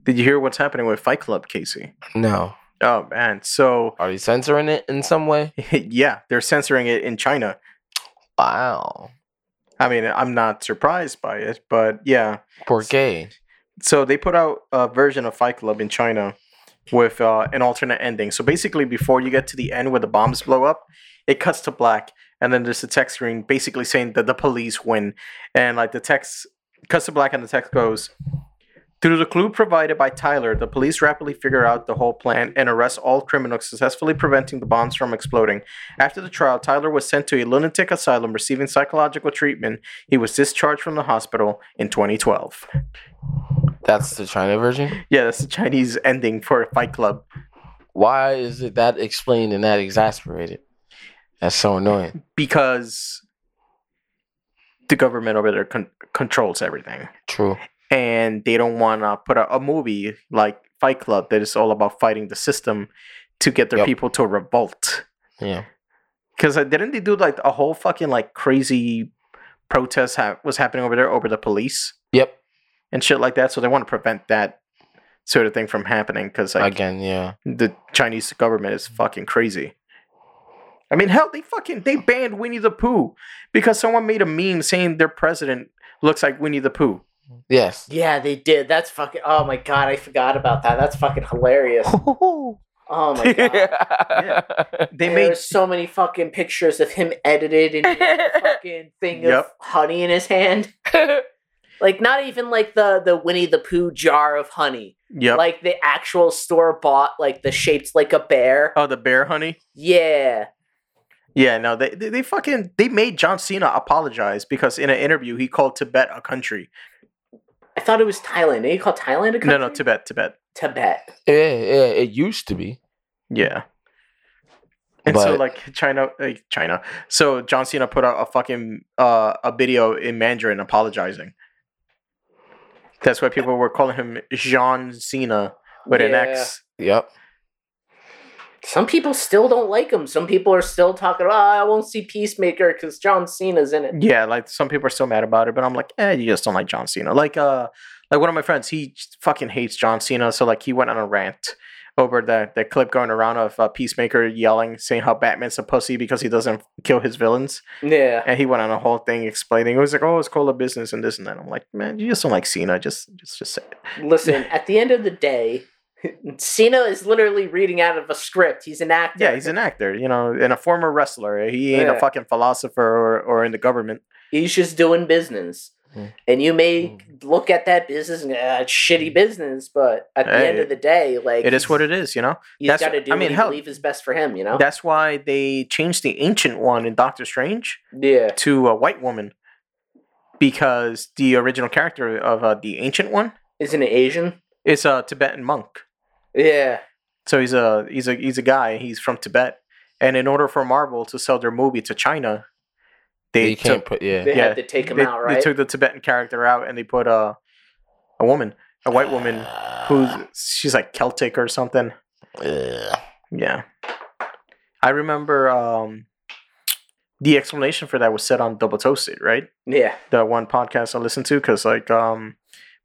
did you hear what's happening with Fight Club, Casey? no. Oh man, so Are you censoring it in some way? yeah, they're censoring it in China. Wow. I mean, I'm not surprised by it, but yeah. Por qué? So they put out a version of Fight Club in China with uh, an alternate ending. So basically, before you get to the end where the bombs blow up, it cuts to black, and then there's a text screen basically saying that the police win, and like the text cuts to black, and the text goes. Through the clue provided by Tyler, the police rapidly figure out the whole plan and arrest all criminals, successfully preventing the bombs from exploding. After the trial, Tyler was sent to a lunatic asylum receiving psychological treatment. He was discharged from the hospital in 2012. That's the China version? Yeah, that's the Chinese ending for Fight Club. Why is it that explained and that exasperated? That's so annoying. because the government over there con- controls everything, True. And they don't want to put out a movie like Fight Club that is all about fighting the system to get their Yep. people to revolt. Yeah. Because uh, didn't they do like a whole fucking like crazy protest ha- was happening over there over the police Yep. and shit like that? So they want to prevent that sort of thing from happening because like Again, yeah. the Chinese government is fucking crazy. I mean, hell, they fucking they banned Winnie the Pooh because someone made a meme saying their president looks like Winnie the Pooh. Yes. Yeah, they did. That's fucking. Oh my god, I forgot about that. That's fucking hilarious. Oh my god. They There's made so many fucking pictures of him edited and he had a fucking thing of honey in his hand. Like not even like the the Winnie the Pooh jar of honey. Yeah. Like the actual store bought, like the shaped like a bear. oh, the bear honey. Yeah. Yeah, no, they, they they fucking they made John Cena apologize because in an interview he called Tibet a country. I thought it was Thailand. They you call Thailand a country? No, no, Tibet, Tibet. Tibet. Yeah, yeah, it used to be. Yeah. And so like China like China. So John Cena put out a fucking uh a video in Mandarin apologizing. That's why people were calling him John Cena with an X. Yep. Some people still don't like him. Some people are still talking oh, I won't see Peacemaker because John Cena's in it. Yeah, like some people are still mad about it, but I'm like, eh, you just don't like John Cena. Like uh like one of my friends, he fucking hates John Cena, so like he went on a rant over that that clip going around of uh, Peacemaker yelling, saying how Batman's a pussy because he doesn't kill his villains, Yeah. and he went on a whole thing explaining. It was like, oh, it's called a business and this and that. I'm like, man, you just don't like Cena. Just just just say it. Listen, at the end of the day, Cena is literally reading out of a script. He's an actor. Yeah, he's an actor, you know, and a former wrestler. He ain't a fucking philosopher or, or in the government. He's just doing business. Hmm. And you may look at that business and uh, shitty business, but at the Hey, end of the day, like It is what it is, you know. He's got to do I what mean, hell, believe is best for him. You know. That's why they changed the ancient one in Doctor Strange yeah. to a white woman because the original character of uh, the ancient one Isn't it Asian? It's a Tibetan monk. Yeah. So he's a he's a he's a guy. He's from Tibet, and in order for Marvel to sell their movie to China, they you can't took put yeah. They Yeah, had to take him they, out, Right. they took the Tibetan character out and they put a a woman, a white woman who's she's like Celtic or something. Ugh. Yeah, I remember um, the explanation for that was said on Double Toasted, right? yeah. the one podcast I listened to because like um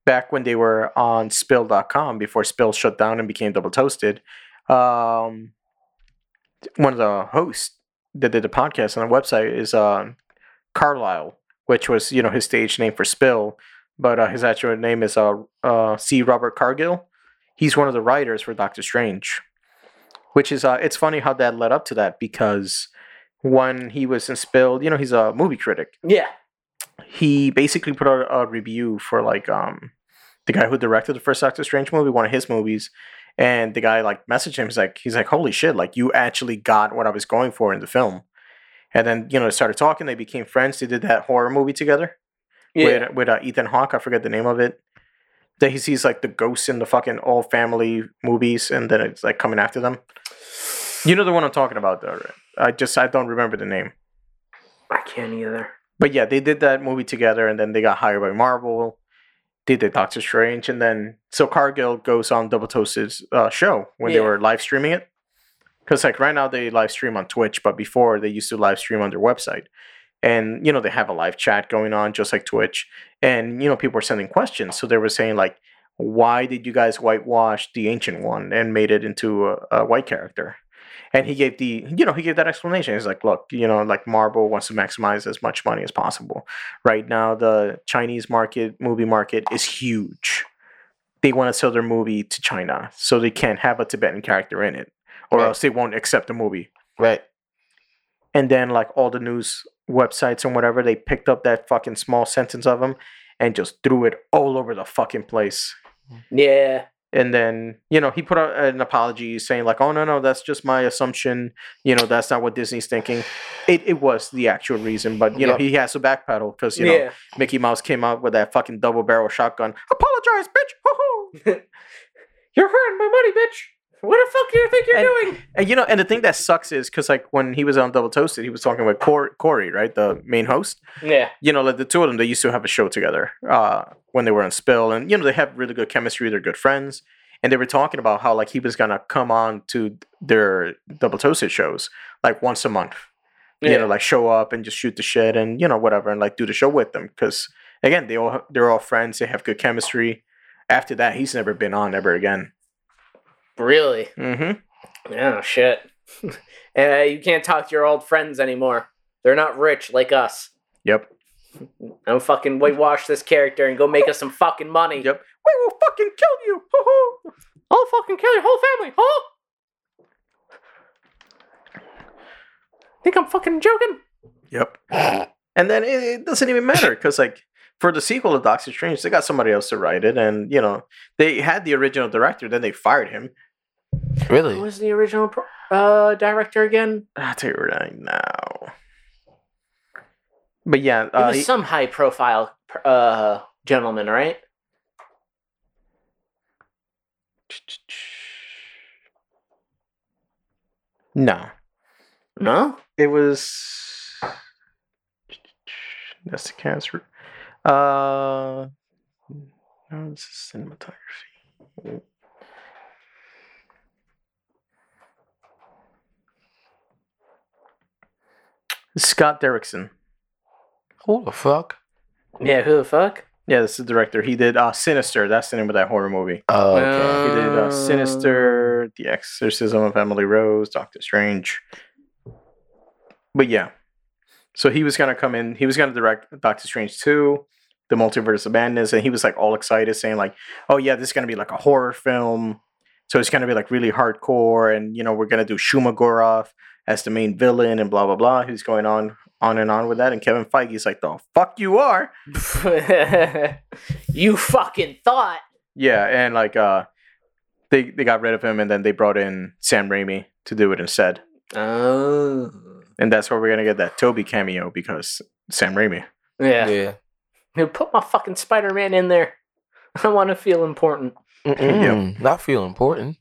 back when they were on spill.com before spill shut down and became double toasted um one of the hosts that did the podcast on the website is uh carlisle which was you know his stage name for spill but uh, his actual name is uh, uh c. Robert cargill. He's one of the writers for doctor strange which is uh it's funny how that led up to that because when he was in spill you know he's a movie critic. Yeah. He basically put out a review for like um the guy who directed the first Doctor Strange movie, one of his movies, and the guy like messaged him. He's like, he's like, holy shit! Like you actually got what I was going for in the film. And then you know they started talking. They became friends. They did that horror movie together Yeah. with with uh, Ethan Hawke. I forget the name of it. That he sees like the ghosts in the fucking all family movies, and then it's like coming after them. You know the one I'm talking about, though. Right? I just I don't remember the name. I can't either. But yeah, they did that movie together, and then they got hired by Marvel. They did Doctor Strange, and then so Cargill goes on Double Toasted's uh, show when they were live streaming it. Because like right now they live stream on Twitch, but before they used to live stream on their website, and you know they have a live chat going on just like Twitch, and you know people were sending questions, so they were saying like, why did you guys whitewash the ancient one and made it into a, a white character? And he gave the, you know, he gave that explanation. He's like, look, you know, like Marvel wants to maximize as much money as possible. Right now, the Chinese market, movie market, is huge. They want to sell their movie to China, so they can't have a Tibetan character in it, or Right. else they won't accept the movie. Right. And then, like all the news websites and whatever, they picked up that fucking small sentence of him and just threw it all over the fucking place. Yeah. And then you know he put out an apology saying like oh no no that's just my assumption you know that's not what disney's thinking it, it was the actual reason but you know Yep. he has to backpedal because you know yeah. mickey mouse came out with that fucking double barrel shotgun apologize bitch. You're hurting my money, bitch. What the fuck do you think you're And- doing? and you know and the thing that sucks is because like when he was on double toasted he was talking with Cor- Korey right the main host Yeah. you know, like the two of them, they used to have a show together uh, when they were on Spill, and you know, they have really good chemistry. They're good friends, and they were talking about how like he was gonna come on to their double toasted shows like once a month. Yeah. You know, like show up and just shoot the shit and you know whatever, and like do the show with them because again, they all they're all friends. They have good chemistry. After that, he's never been on ever again. Really? Mm-hmm. Oh shit. uh, you can't talk to your old friends anymore. They're not rich like us. Yep. I'm fucking whitewash this character and go make us some fucking money. Yep. We will fucking kill you. I'll fucking kill your whole family, huh? Think I'm fucking joking? Yep. And then it, it doesn't even matter because, like, for the sequel to Doctor Strange, they got somebody else to write it, and you know, they had the original director, then they fired him. Who Really? was the original uh, director again? I'll tell you right now. But yeah, It uh, was he- some high profile uh, gentleman, right? no, No? it was that's the cancer. Uh, no, this is cinematography. Scott Derrickson. Who the fuck? Yeah, who the fuck? Yeah, this is the director. He did uh, Sinister. That's the name of that horror movie. Oh, okay. He did uh, Sinister, The Exorcism of Emily Rose, Doctor Strange. But yeah, so he was gonna come in. He was gonna direct Doctor Strange two, The Multiverse of Madness, and he was like all excited, saying like, "Oh yeah, this is gonna be like a horror film. So it's gonna be like really hardcore, and you know we're gonna do Shuma-Gorath as the main villain, and blah blah blah." He's going on on and on with that, and Kevin Feige's like, "The fuck you are." you fucking thought. Yeah, and like uh, they they got rid of him, and then they brought in Sam Raimi to do it instead. Oh. And that's where we're gonna get that Tobey cameo because Sam Raimi. Yeah. Yeah. Here, Put my fucking Spider Man in there. I want to feel important. Mm-mm, Not feel important.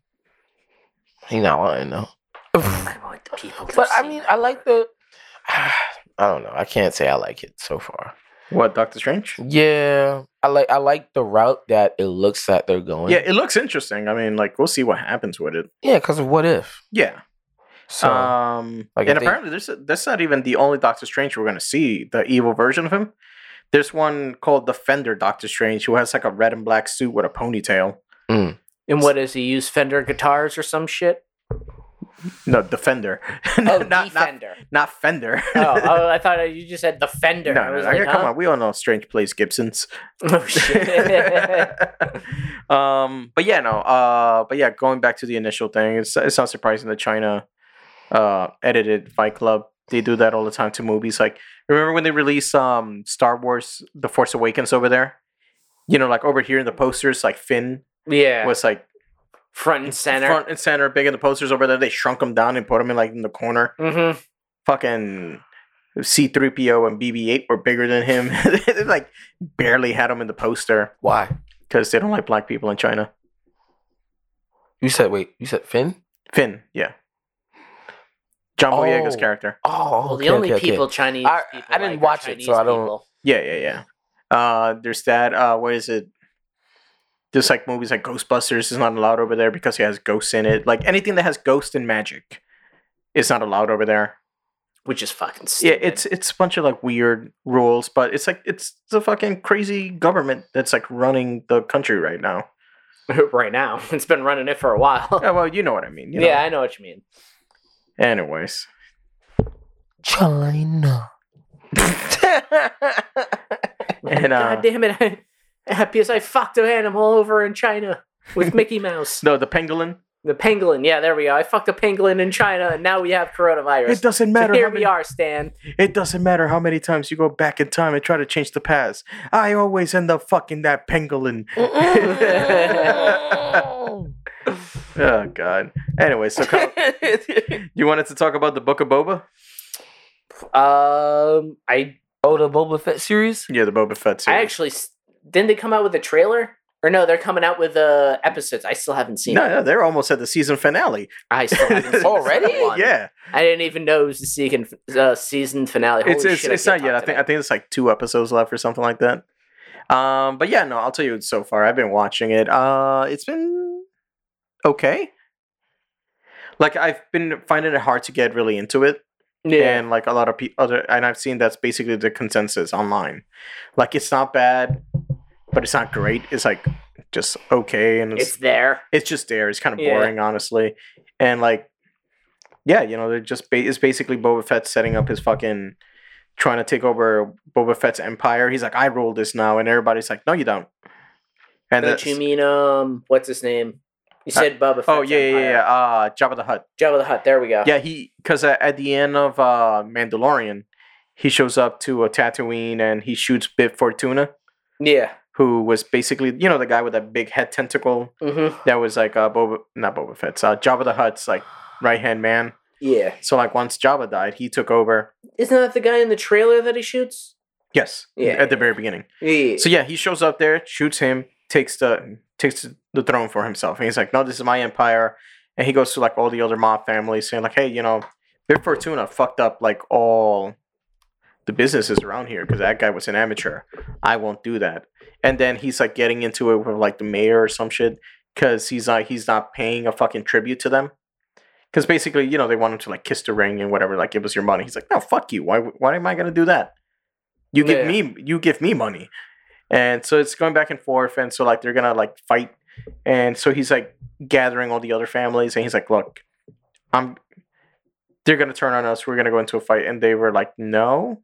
He not lying though. I want people to But I mean, my I like the. I don't know. I can't say I like it so far. What Doctor Strange? Yeah, I like. I like the route that it looks that they're going. Yeah, it looks interesting. I mean, like we'll see what happens with it. yeah. Because of what if? Yeah. So um, like, and think- apparently, there's that's not even the only Doctor Strange we're gonna see. The evil version of him. There's one called the Fender Doctor Strange who has like a red and black suit with a ponytail. And what does he use? Fender guitars or some shit? No, Defender. Oh, not, not Defender. not Fender. oh, oh, I thought you just said defender. No, I no, like, come huh? on. We all know Strange plays Gibsons. Oh shit. um, but yeah, no. Uh, but yeah, going back to the initial thing, it's it's not surprising that China uh edited Fight Club. They do that all the time to movies. Like, remember when they released um Star Wars: The Force Awakens over there? You know, like over here in the posters, like Finn yeah. was like front and center. front and center, big in the posters over there. They shrunk him down and put him in like in the corner. Mm-hmm. Fucking C3PO and BB-8 were bigger than him. they like barely had him in the poster why? because they don't like black people in China. You said wait. You said Finn. Finn, yeah. John Boyega's Oh. character. Oh, Well, the only okay, okay. people Chinese I- people I didn't like are watch it, so I don't- people. Yeah, yeah, yeah. Uh, there's that. Uh, what is it? There's like movies like Ghostbusters is not allowed over there because it has ghosts in it. Like anything that has ghost and magic is not allowed over there. which is fucking Yeah, it's it's a bunch of like weird rules, but it's like it's the fucking crazy government that's like running the country right now. right now. It's been running it for a while. Yeah, well, you know what I mean. you know. yeah, I know what you mean. Anyways. China. And, uh, God damn it! I, because I fucked an animal over in China with Mickey Mouse. No, the pangolin. The pangolin. Yeah, there we go. I fucked a pangolin in China, and now we have coronavirus. It doesn't So matter here how we are, Stan. It doesn't matter how many times you go back in time and try to change the past. I always end up fucking that pangolin. Oh god. Anyway, so Kyle, you wanted to talk about the Book of Boba? Um, I oh, the Boba Fett series. Yeah, the Boba Fett I series. actually s- didn't they come out with a trailer? Or no, they're coming out with uh, episodes. I still haven't seen no, it. no, they're almost at the season finale. I still haven't seen Already? Yeah, I didn't even know it was the season uh, season finale. Holy it's it's, shit, it's can't yet. I think I think it's like two episodes left or something like that. Um, but yeah, no, I'll tell you so far. I've been watching it. Uh, it's been okay. Like I've been finding it hard to get really into it. yeah. and like a lot of people, other and i've seen that's basically the consensus online like it's not bad but it's not great it's like just okay and it's it's there. it's just there it's kind of Yeah. boring honestly and like yeah you know they're just ba- it's basically boba fett setting up his fucking trying to take over boba fett's empire he's like i rule this now and everybody's like no you don't and Don't you mean um? What's his name? You said Bubba. Fett's oh yeah yeah Empire. yeah uh jabba the hutt Jabba the Hutt. There we go. Yeah, he because at the end of uh, Mandalorian, he shows up to a Tatooine and he shoots Bib Fortuna, Yeah. Who was basically you know the guy with that big head tentacle Mm-hmm. that was like uh, Boba, not Boba Fett's, uh, Jabba the Hutt's like right hand man. Yeah. So like once Jabba died, he took over. Isn't that the guy in the trailer that he shoots? Yes, Yeah, at the very beginning. Yeah. So yeah, he shows up there, shoots him, takes the takes the throne for himself, and he's like, "No, this is my empire." And he goes to like all the other mob families, saying like, "Hey, you know, Bib Fortuna fucked up like all the businesses around here because that guy was an amateur. I won't do that." And then he's like getting into it with like the mayor or some shit because he's not he's not paying a fucking tribute to them. Because basically, you know, they want him to like kiss the ring and whatever, like give us your money. He's like, no, fuck you. Why? Why am I gonna do that? You give Yeah. me, you give me money. and so it's going back and forth, and so like they're gonna like fight, and so he's like gathering all the other families, and he's like, "Look, I'm." They're gonna turn on us. We're gonna go into a fight, and they were like, "No,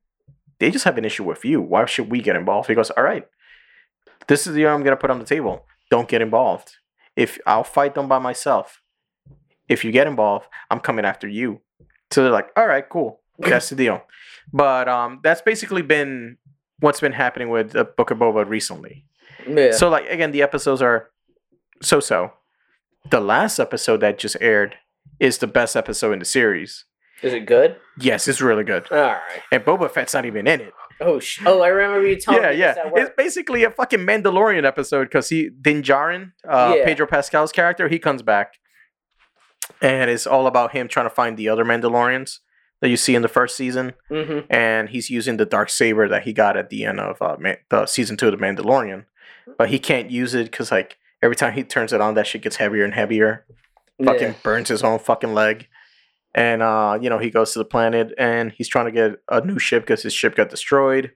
they just have an issue with you. Why should we get involved?" He goes, "All right, this is the year I'm gonna put on the table. Don't get involved. If I'll fight them by myself. If you get involved, I'm coming after you." So they're like, "All right, cool. That's the deal." But um, that's basically been what's been happening with the Book of Boba recently. Yeah. So like again, the episodes are so so. The last episode that just aired is the best episode in the series. Is it good? Yes, it's really good. All right. And Boba Fett's not even in it. Oh, sh- oh, I remember you telling yeah, me yeah. It's basically a fucking Mandalorian episode because he Din Djarin, uh, Yeah. Pedro Pascal's character, he comes back, and it's all about him trying to find the other Mandalorians that you see in the first season, hmm and he's using the dark saber that he got at the end of uh, Ma- the season two of the Mandalorian, but he can't use it because like every time he turns it on, that shit gets heavier and heavier. Fucking Yeah. burns his own fucking leg. And uh, you know, he goes to the planet and he's trying to get a new ship because his ship got destroyed.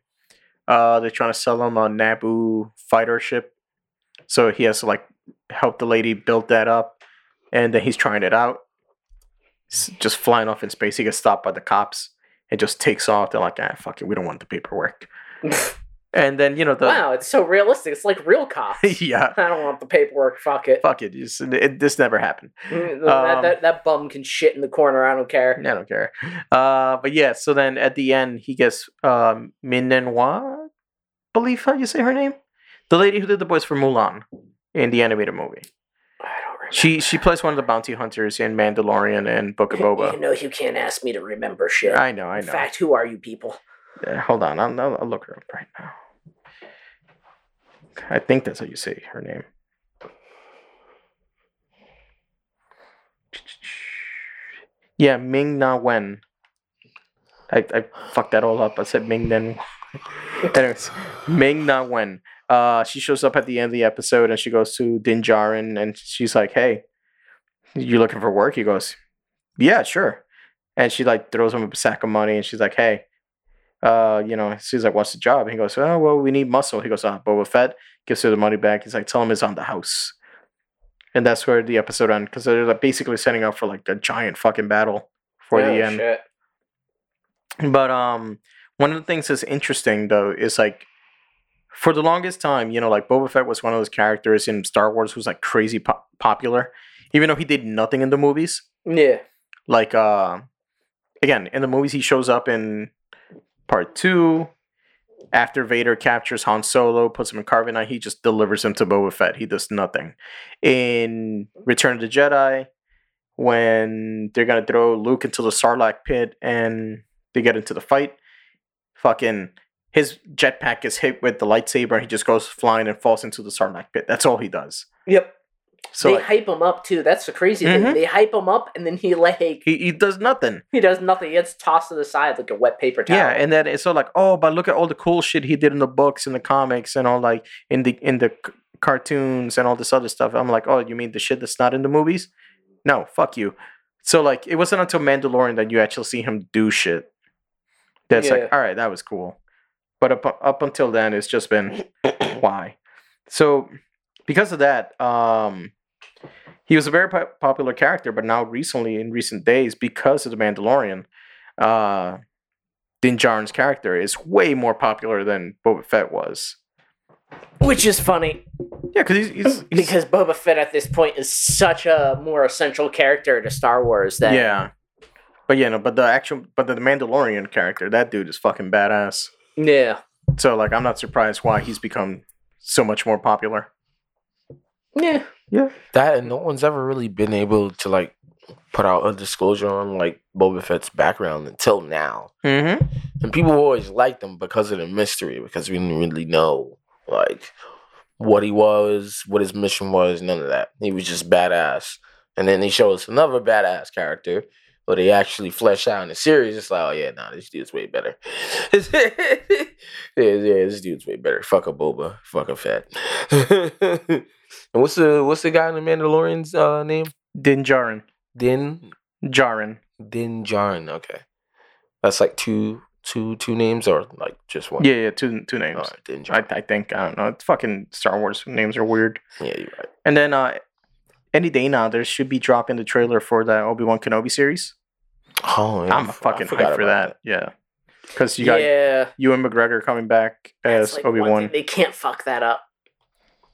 Uh, they're trying to sell him a Naboo fighter ship, so he has to like help the lady build that up, and then he's trying it out. S- Just flying off in space, he gets stopped by the cops and just takes off. They're like, "Ah, fuck it, we don't want the paperwork." and then you know the wow, it's so realistic. It's like real cops. yeah, I don't want the paperwork. Fuck it. fuck it, just, it, this never happened. Mm, that, Um, that, that bum can shit in the corner. I don't care. I don't care. Uh, but yeah, so then at the end, he gets um, Min Nenhua, believe how you say her name, the lady who did the voice for Mulan in the animated movie. I don't remember. She she plays one of the bounty hunters in Mandalorian and Book of You Boba. know you can't ask me to remember shit. I know, I In know. fact, who are you people? Yeah, hold on, I'll, I'll, I'll look her up right now. I think that's how you say her name. Yeah, Ming Na Wen. I, I fucked that all up. I said Ming Nen. Anyways, Ming Na Wen. Uh, she shows up at the end of the episode and she goes to Din Djarin and she's like, "Hey, you looking for work?" He goes, "Yeah, sure." And she like throws him a sack of money and she's like, "Hey, uh, you know," she's like, "What's the job?" He goes, "Oh, well, we need muscle." He goes, "Ah, Boba Fett." Gives her the money back. He's like, "Tell him it's on the house." And that's where the episode ends because they're like basically setting up for like a giant fucking battle for Oh, the end. shit. But um, one of the things that's interesting though is like, for the longest time, you know, like Boba Fett was one of those characters in Star Wars who's like crazy po- popular, even though he did nothing in the movies. Yeah. Like, uh, again, in the movies, he shows up in part two. After Vader captures Han Solo, puts him in carbonite, he just delivers him to Boba Fett. He does nothing. In Return of the Jedi, when they're gonna throw Luke into the Sarlacc pit and they get into the fight, fucking his jetpack is hit with the lightsaber and he just goes flying and falls into the Sarlacc pit. That's all he does. Yep. So they like, hype him up too. That's the crazy thing. Mhm. They hype him up, and then he like he, he does nothing. he does nothing. He gets tossed to the side like a wet paper towel. Yeah, and then it's all like, oh, but look at all the cool shit he did in the books and the comics and all like in the in the c- cartoons and all this other stuff. I'm like, oh, you mean the shit that's not in the movies? No, fuck you. So like, it wasn't until Mandalorian that you actually see him do shit. That's Yeah. like, all right, that was cool. But up up until then, it's just been why. So because of that, um, he was a very po- popular character. But now, recently, in recent days, because of the Mandalorian, uh, Din Djarin's character is way more popular than Boba Fett was. which is funny Yeah, because he's, he's, he's because Boba Fett at this point is such a more essential character to Star Wars that yeah. But yeah, no, but the actual, but the Mandalorian character, that dude is fucking badass. yeah So like, I'm not surprised why he's become so much more popular. yeah That and no one's ever really been able to like put out a disclosure on like Boba Fett's background until now. Mm-hmm. And people always liked him because of the mystery, because we didn't really know like what he was, what his mission was, none of that. He was just badass. And then they show us another badass character, but they actually flesh out in the series. It's like, oh yeah, nah, this dude's way better. yeah, yeah, this dude's way better. Fuck a boba, fuck a fat. and what's the what's the guy in the Mandalorian's uh, name? Din Djarin. Din Djarin. Din Djarin. Okay, that's like two two two names or like just one? Yeah, yeah, two two names. Alright, then I. I think I don't know. It's fucking Star Wars names are weird. yeah, you're right. And then uh any day now there should be dropping the trailer for the Obi Wan Kenobi series. Oh, yeah, I'm fucking hyped for about that. Yeah, because you got yeah, Ewan McGregor coming back as like Obi Wan. They can't fuck that up.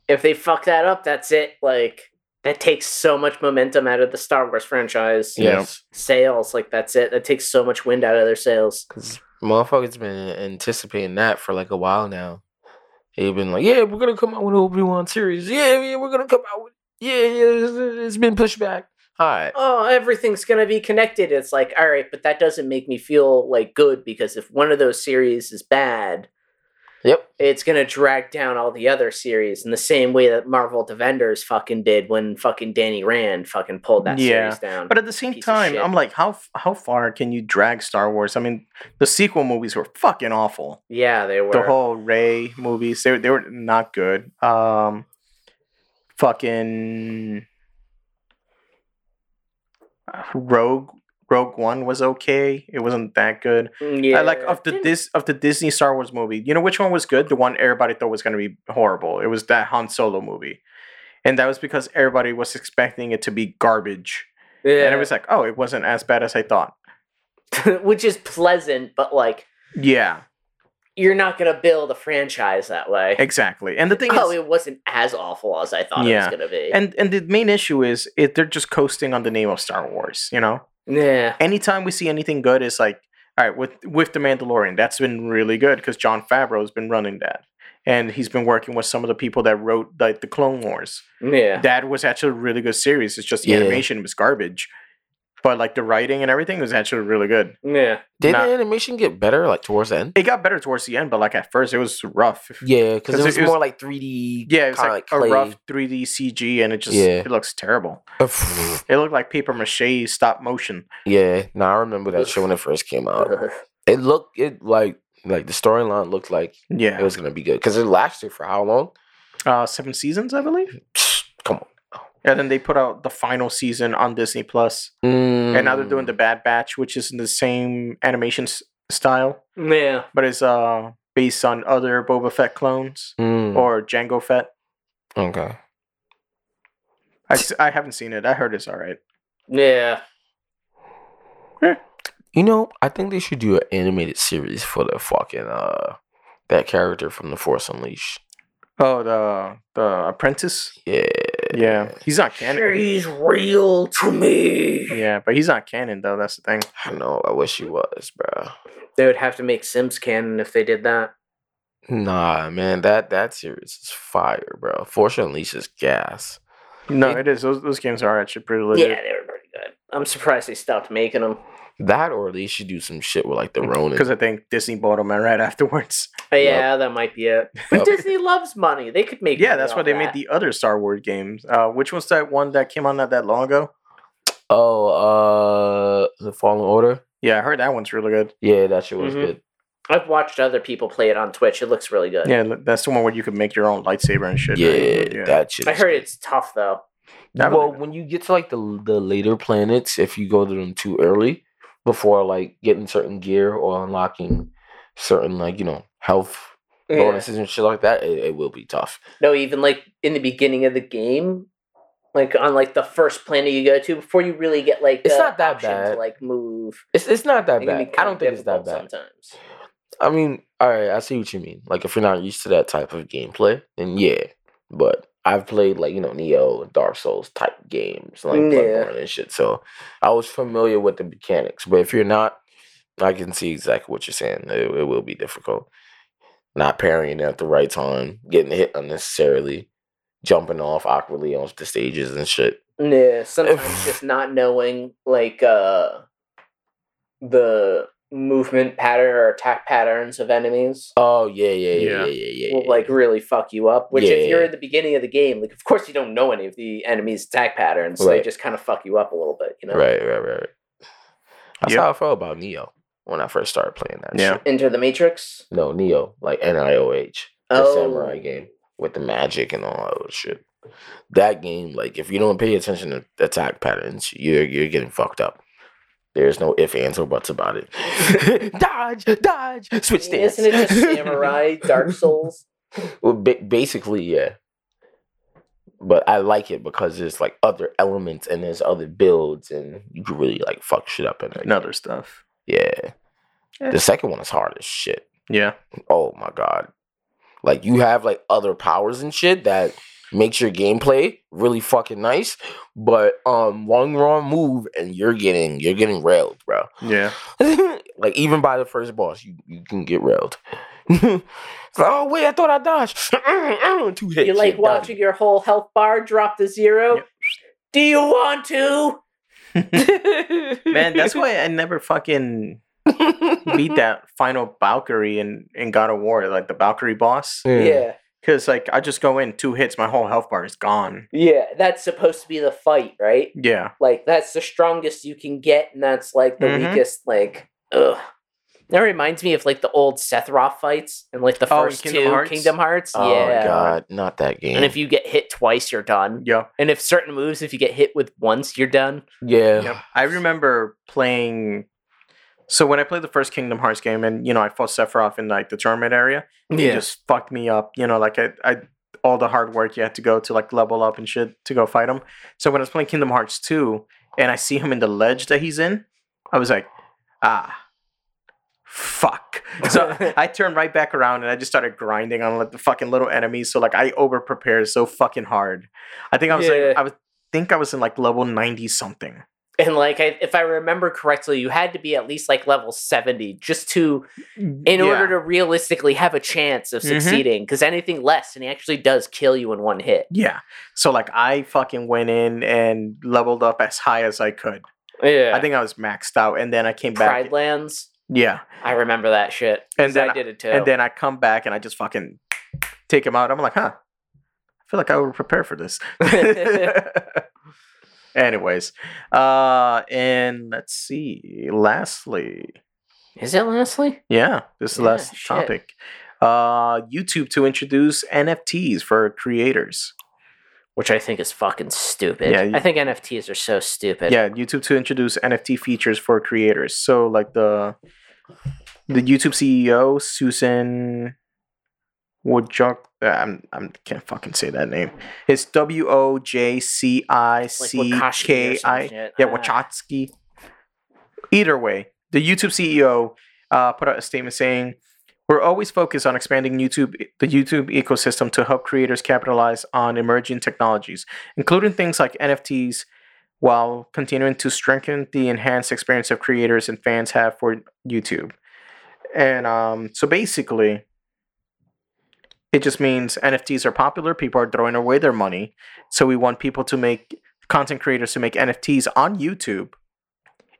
If they fuck that up, that's it. Like that takes so much momentum out of the Star Wars franchise. Yeah. Yes. Sales, like that's it. That takes so much wind out of their sails. Because motherfuckers been anticipating that for like a while now. They've been like, yeah, we're gonna come out with an Obi Wan series. Yeah, yeah, we're gonna come out with. Yeah, yeah, it's, it's been pushed back. All right. oh, everything's gonna be connected. It's like, all right, but that doesn't make me feel like good because if one of those series is bad, Yep. it's gonna drag down all the other series in the same way that Marvel Defenders fucking did when fucking Danny Rand fucking pulled that Yeah, series down. But at the same Piece time. I'm like, how how far can you drag Star Wars? I mean, the sequel movies were fucking awful. yeah, they were. The whole Rey movies, they were- they were not good. Um, fucking Rogue Rogue One was okay. It wasn't that good. yeah, I like of the this of the Disney Star Wars movie. You know which one was good? The one everybody thought was going to be horrible. It was that Han Solo movie, and that was because everybody was expecting it to be garbage, yeah. and it was like, oh, it wasn't as bad as I thought. which is pleasant, but like Yeah, you're not gonna build a franchise that way. exactly. And the thing Oh, is, it wasn't as awful as I thought Yeah. it was gonna be. and and the main issue is it they're just coasting on the name of Star Wars. You know, yeah, anytime we see anything good, it's like, all right, with with the Mandalorian, that's been really good because Jon Favreau has been running that, and he's been working with some of the people that wrote like the Clone Wars. yeah, that was actually a really good series. It's just the Yeah. animation was garbage, but like the writing and everything was actually really good. yeah. Did Not- the animation get better like towards the end? It got better towards the end, but like at first it was rough. Yeah, because it it was was- more like 3D. Yeah, it was kinda like, clay. a rough 3D CG, and it just Yeah. it looks terrible. It looked like paper mache stop motion. Yeah, no, I remember that show when it first came out. It looked it like like the storyline looked like yeah it was gonna be good because it lasted for how long? uh, seven seasons, I believe. Come on. And then they put out the final season on Disney Plus, and now they're doing Mm. the Bad Batch, which is in the same animation s- style, yeah. but it's uh based on other Boba Fett clones Mm, or Jango Fett. okay. I, s- I haven't seen it. I heard it's all right. Yeah. You know, I think they should do an animated series for the fucking uh that character from the Force Unleashed. Oh, the the apprentice. Yeah. Yeah, he's not canon. He's real to me. Yeah, but he's not canon though. That's the thing. I know. I wish he was, bro. They would have to make Sims canon if they did that. Nah, man, that that series is fire, bro. Force Unleashed is gas. No, It- it is. Those those games are actually pretty legit. Yeah, they were pretty good. I'm surprised they stopped making them. That or they should do some shit with like the Ronin. Because I think Disney bought them right afterwards. But Yep. yeah, that might be it. But Disney loves money. They could make. Yeah, money that's why they that. made the other Star Wars games. Uh, which one's that one that came out not that long ago? Oh, uh, the Fallen Order. Yeah, I heard that one's really good. Yeah, that shit was Mhm. good. I've watched other people play it on Twitch. It looks really good. Yeah, that's the one where you could make your own lightsaber and shit. Yeah, right? that shit. I heard good. it's tough though. I well, when you get to like the the later planets, if you go to them too early, before like getting certain gear or unlocking certain like you know health Yeah. bonuses and shit like that, it, it will be tough. No, even like in the beginning of the game, like on like the first planet you go to, before you really get like It's not that option to bad. like move. It's it's not that bad. I don't think it's that bad. Sometimes. I mean, all right, I see what you mean. Like if you're not used to that type of gameplay, then yeah. But I've played like you know Nioh and Dark Souls type games like Yeah. Bloodborne and shit, so I was familiar with the mechanics. But if you're not, I can see exactly what you're saying. It, it will be difficult. Not parrying at the right time, getting hit unnecessarily, jumping off awkwardly on the stages and shit. Yeah, sometimes just not knowing like uh the movement pattern or attack patterns of enemies Oh yeah, yeah, yeah, Yeah. yeah, yeah, yeah. will like really fuck you up. Which if you're Yeah. at the beginning of the game, like of course you don't know any of the enemies' attack patterns, so they just kind of fuck you up a little bit, you know. Right, right, right. right. That's Yep. how I felt about Nioh when I first started playing that. Yeah. shit. Enter the Matrix. No, Nioh, like N I O H, the Oh. samurai game with the magic and all that shit. That game, like, if you don't pay attention to attack patterns, you're you're getting fucked up. There's no ifs, ands, or buts about it. dodge, dodge, switch stance. Isn't it just Samurai Dark Souls? Well, ba- basically, yeah. But I like it because there's like other elements and there's other builds and you can really like fuck shit up in it. and other stuff. Yeah. Yeah. The second one is hard as shit. Yeah. Oh my god. Like you have like other powers and shit that makes your gameplay really fucking nice. But um one wrong move and you're getting you're getting railed, bro. Yeah. like even by the first boss, you, you can get railed. It's like, oh wait, I thought I dodged. Two hits. You like you're done. watching your whole health bar drop to zero? Yep. Do you want to? Man, that's why I never fucking beat that final Valkyrie in, in God of War, like the Valkyrie boss. Yeah. Because like I just go in, two hits, my whole health bar is gone. Yeah, that's supposed to be the fight, right? Yeah. Like that's the strongest you can get, and that's like the Mhm. weakest. Like, ugh. That reminds me of like the old Sephiroth fights and like the Oh, first Kingdom two Hearts? Kingdom Hearts. Oh yeah. god, not that game. And if you get hit twice, you're done. Yeah. And if certain moves, if you get hit with once, you're done. yeah. Yep. I remember playing. So when I played the first Kingdom Hearts game, and you know I fought Sephiroth in like the tournament area, it just fucked me up. You know, like I, I all the hard work you had to go to like level up and shit to go fight him. So when I was playing Kingdom Hearts two, and I see him in the ledge that he's in, I was like, ah, fuck. So I turned right back around and I just started grinding on like the fucking little enemies. So like I over prepared so fucking hard. I think I was Yeah. like I was think I was in like level ninety something. And like, I, if I remember correctly, you had to be at least like level seventy just to, in order to realistically have a chance of Mhm. succeeding. Because anything less, and he actually does kill you in one hit. Yeah. So like I fucking went in and leveled up as high as I could. Yeah. I think I was maxed out and then I came back. Pride Lands. Yeah. I remember that shit. And then I did it too. And then I come back and I just fucking take him out. I'm like, huh. I feel like I would prepare for this. Anyways, uh, and let's see. Lastly, is it lastly? yeah, this is the Yeah, last shit. topic. Uh, YouTube to introduce NFTs for creators. Which I think is fucking stupid. Yeah, you- I think NFTs are so stupid. Yeah, YouTube to introduce NFT features for creators. So like the the YouTube CEO Susan Wojcik, uh, I'm I'm can't fucking say that name. It's W O J C I C K I. Yeah, Ah. Wachowski. Either way, the YouTube CEO uh, put out a statement saying, "We're always focused on expanding YouTube, the YouTube ecosystem, to help creators capitalize on emerging technologies, including things like NFTs, while continuing to strengthen the enhanced experience of creators and fans have for YouTube." And um, so basically, it just means NFTs are popular. People are throwing away their money, so we want people to make content creators to make NFTs on YouTube,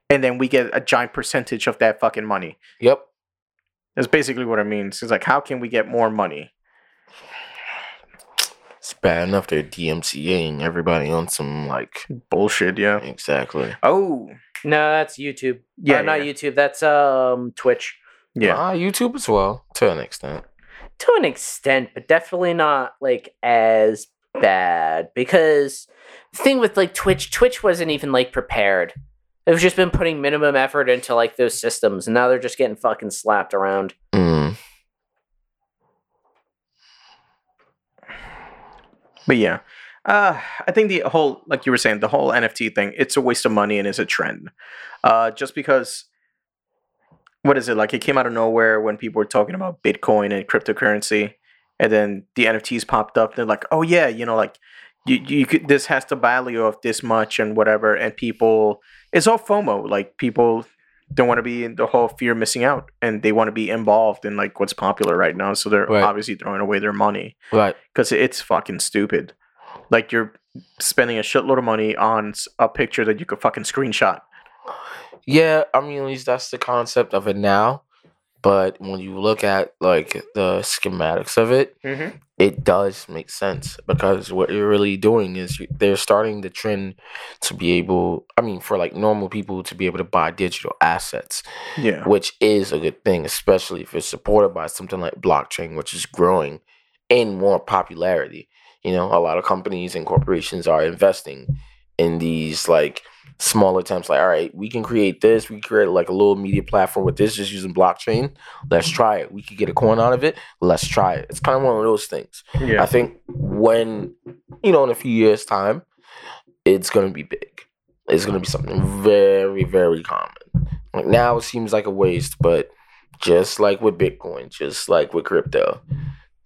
and then we get a giant percentage of that fucking money. Yep. That's basically what it means. It's like, how can we get more money? It's bad enough they're DMCAing everybody on some like Bullshit, yeah. exactly. Oh, No, that's YouTube. yeah, Yeah, not yeah, YouTube. That's um Twitch. yeah. Ah, YouTube as well to an extent. To an extent, but definitely not like as bad. Because the thing with like Twitch, Twitch wasn't even like prepared. They've just been putting minimum effort into like those systems, and now they're just getting fucking slapped around. Mm. But yeah, uh, I think the whole, like you were saying, the whole NFT thing, it's a waste of money and it's a trend. Uh, just because, what is it like? It came out of nowhere when people were talking about Bitcoin and cryptocurrency, and then the NFTs popped up. They're like, oh yeah, you know, like you, you could this has the value of this much and whatever, and people, it's all FOMO. Like people don't want to be in the whole fear of missing out, and they want to be involved in like what's popular right now. So they're Right. obviously throwing away their money Right. because it's fucking stupid. Like you're spending a shitload of money on a picture that you could fucking screenshot. Yeah, I mean, at least that's the concept of it now. But when you look at like the schematics of it, Mm-hmm. it does make sense because what you're really doing is you, they're starting the trend to be able. I mean, for like normal people to be able to buy digital assets, Yeah. which is a good thing, especially if it's supported by something like blockchain, which is growing in more popularity. You know, a lot of companies and corporations are investing in these like small attempts. Like, all right, we can create this. We can create like a little media platform with this, just using blockchain. Let's try it. We could get a coin out of it. Let's try it. It's kind of one of those things. Yeah. I think when you know in a few years' time, it's gonna be big. It's gonna be something very, very common. Like now, it seems like a waste, but just like with Bitcoin, just like with crypto,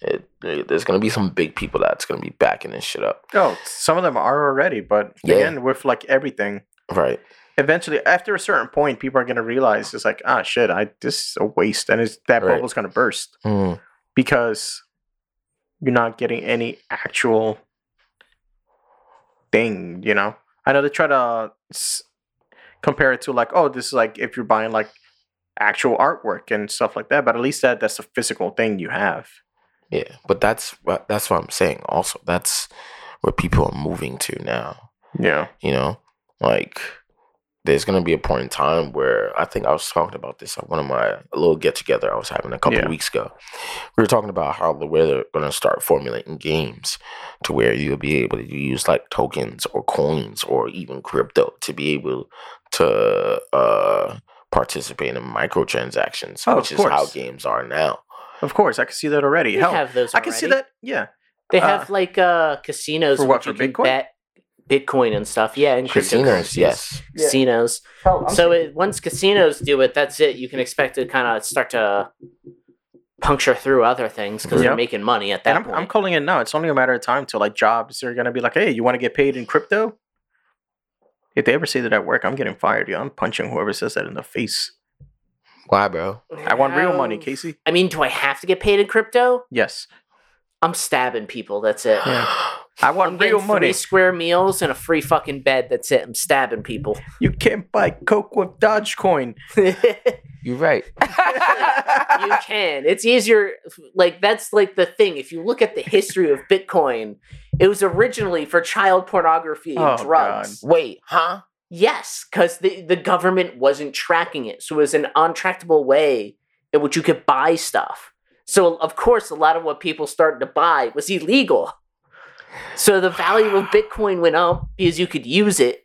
it, it- there's gonna be some big people that's gonna be backing this shit up. Oh, some of them are already, but Yeah. again, with like everything, Right. eventually, after a certain point, people are gonna realize it's like, ah, shit, I this is a waste, and it's, that Right. bubble's gonna burst Mm. because you're not getting any actual thing. You know, I know they try to s- compare it to like, oh, this is like if you're buying like actual artwork and stuff like that, but at least that that's a physical thing you have. Yeah, but that's what that's what I'm saying. Also, that's where people are moving to now. Yeah. You know, like there's gonna be a point in time where I think I was talking about this at one of my a little get together I was having a couple Yeah. of weeks ago. We were talking about how the way they're gonna start formulating games to where you'll be able to use like tokens or coins or even crypto to be able to uh participate in microtransactions, Oh, of which is how games are now. Of course, I can see that already. They Hell, have those. I can see that. Yeah. They uh, have like uh casinos For what, which for you can Bitcoin? bet Bitcoin and stuff. Yeah, and Casinos, cryptocurrencies. yes. Yeah. Casinos. So it, once casinos do it, that's it. You can expect to kind of start to puncture through other things because Yep. they're making money at that I'm, point. I'm calling it now. It's only a matter of time till like jobs are gonna be like, hey, you want to get paid in crypto? If they ever say that at work, I'm getting fired. Yeah, I'm punching whoever says that in the face. Why, bro? I want real money, Casey. I mean, do I have to get paid in crypto? Yes, I'm stabbing people. That's it. Yeah. I I'm want getting real money. three square meals and a free fucking bed. That's it. I'm stabbing people. You can't buy coke with Dogecoin. you You're right. You can. It's easier. Like that's like the thing. If you look at the history of Bitcoin, it was originally for child pornography and Oh, drugs. Wait, huh? Yes, because the, the government wasn't tracking it. So it was an untractable way in which you could buy stuff. So, of course, a lot of what people started to buy was illegal. So the value of Bitcoin went up because you could use it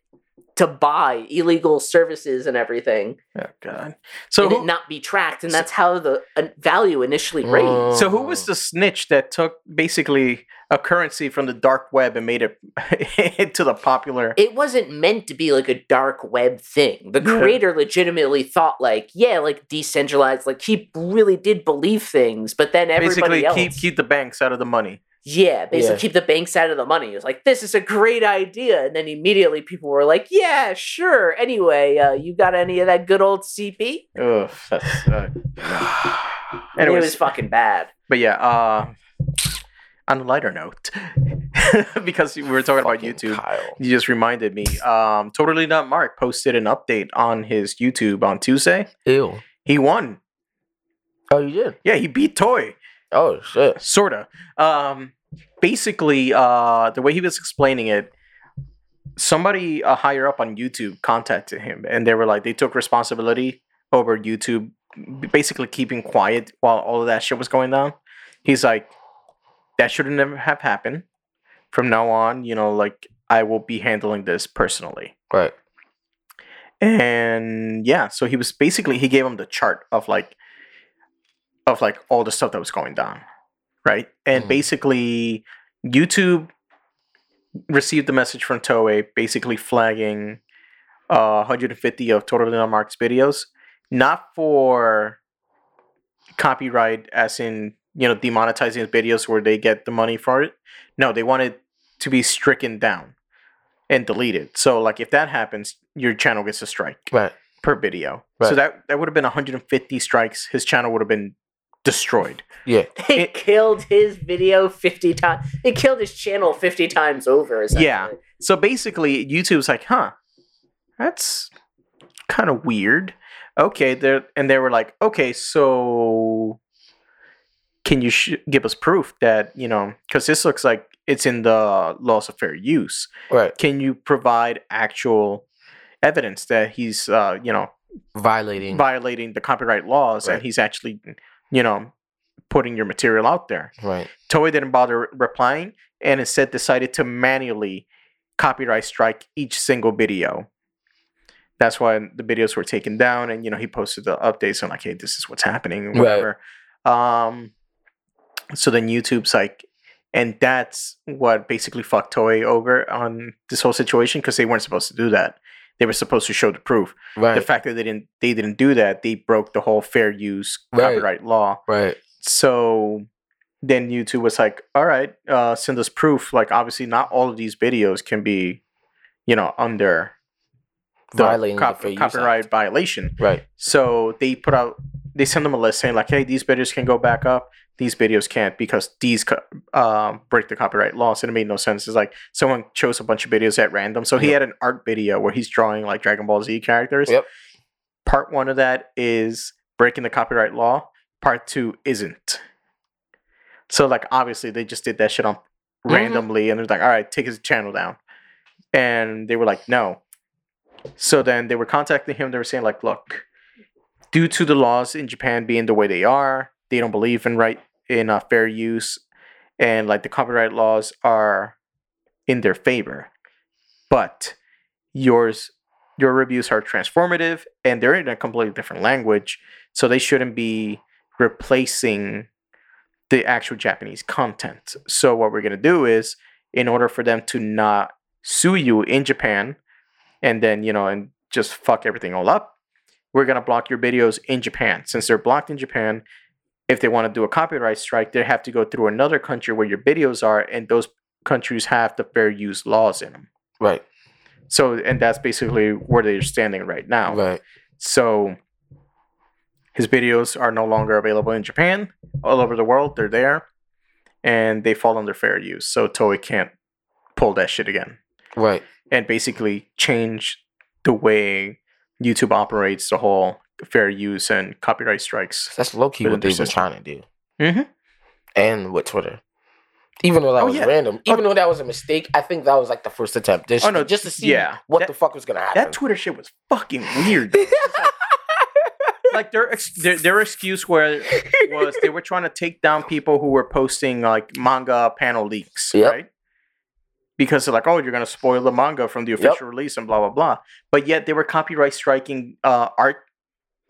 to buy illegal services and everything Oh God. So and who, it not be tracked. And that's how the uh, value initially raised. so who was the snitch that took basically a currency from the dark web and made it into the popular? it wasn't meant to be like a dark web thing. The Yeah. creator legitimately thought like, yeah, like decentralized, like he really did believe things, but then everybody basically, else, keep keep the banks out of the money. Yeah, basically Yeah. keep the banks out of the money. It was like, this is a great idea, and then immediately people were like, yeah, sure. Anyway, uh, you got any of that good old CP? Ugh, that's, uh, And it was fucking bad. but yeah. Uh, on a lighter note, because we were talking about YouTube, Kyle. you just reminded me. Um, totally not Mark posted an update on his YouTube on Tuesday. Ew. He won. Oh, you did? Yeah, he beat Toei. Oh, shit. sorta um basically uh the way he was explaining it somebody uh, higher up on youtube contacted him and they were like they took responsibility over youtube basically keeping quiet while all of that shit was going down he's like that should never have happened from now on you know like i will be handling this personally Right. and yeah so he was basically he gave him the chart of like of like all the stuff that was going down right and Mhm. basically youtube received the message from toei basically flagging uh 150 of totally not Mark videos not for copyright as in you know demonetizing his videos where they get the money for it no they wanted to be stricken down and deleted so like if that happens your channel gets a strike Right. per video. So that that would have been 150 strikes. His channel would have been destroyed. Yeah. It, It- killed his video 50 times. It killed his channel 50 times over. Yeah. So basically, YouTube's like, huh, that's kind of weird. Okay, there, and they were like, okay, so can you sh- give us proof that you know? Because this looks like it's in the laws of fair use. Right. Can you provide actual evidence that he's, uh, you know, Violating. violating the copyright laws Right. and he's actually, you know, putting your material out there? right. Toei didn't bother replying and instead decided to manually copyright strike each single video that's why the videos were taken down, and you know he posted the updates and like, hey, this is what's happening, and Right. whatever. Um, so then YouTube's like, and that's what basically fucked Toei over on this whole situation because they weren't supposed to do that. They were supposed to show the proof. Right. The fact that they didn't they didn't do that, they broke the whole fair use Right. copyright law. right. So then YouTube was like, all right, uh, send us proof. Like obviously not all of these videos can be, you know, under the cop- the copyright violation. Right. So they put out, they send them a list saying like, hey, these videos can go back up. These videos can't because these co- um, break the copyright laws. And it made no sense. It's like someone chose a bunch of videos at random. So he Yep. had an art video where he's drawing like Dragon Ball Z characters. Yep. Part one of that is breaking the copyright law. Part two isn't. So like obviously they just did that shit on Mhm. randomly and they're like, all right, take his channel down. And they were like, no. So then they were contacting him. They were saying, like, look, due to the laws in Japan being the way they are, they don't believe in right in uh, fair use, and like the copyright laws are in their favor. But yours, your reviews are transformative, and they're in a completely different language, so they shouldn't be replacing the actual Japanese content. So what we're gonna do is, in order for them to not sue you in Japan, and then you know, and just fuck everything all up, we're gonna block your videos in Japan. Since they're blocked in Japan, if they want to do a copyright strike, they have to go through another country where your videos are, and those countries have the fair use laws in them. Right. So, and that's basically where they're standing right now. Right. So his videos are no longer available in Japan. All over the world, they're there, and they fall under fair use. So Toei can't pull that shit again, Right. and basically change the way YouTube operates the whole fair use and copyright strikes. That's low key what they were trying to do. Mm-hmm. And with Twitter. Even though that Oh, was yeah. random, even though that was a mistake, I think that was like the first attempt. Just, Oh, no, just to see yeah. what That- the fuck was gonna happen. That Twitter shit was fucking weird. though. like their, ex- their their excuse where was they were trying to take down people who were posting like manga panel leaks, Yep. right? Because they're like, oh, you're gonna spoil the manga from the official release and blah blah blah. But yet they were copyright striking uh, art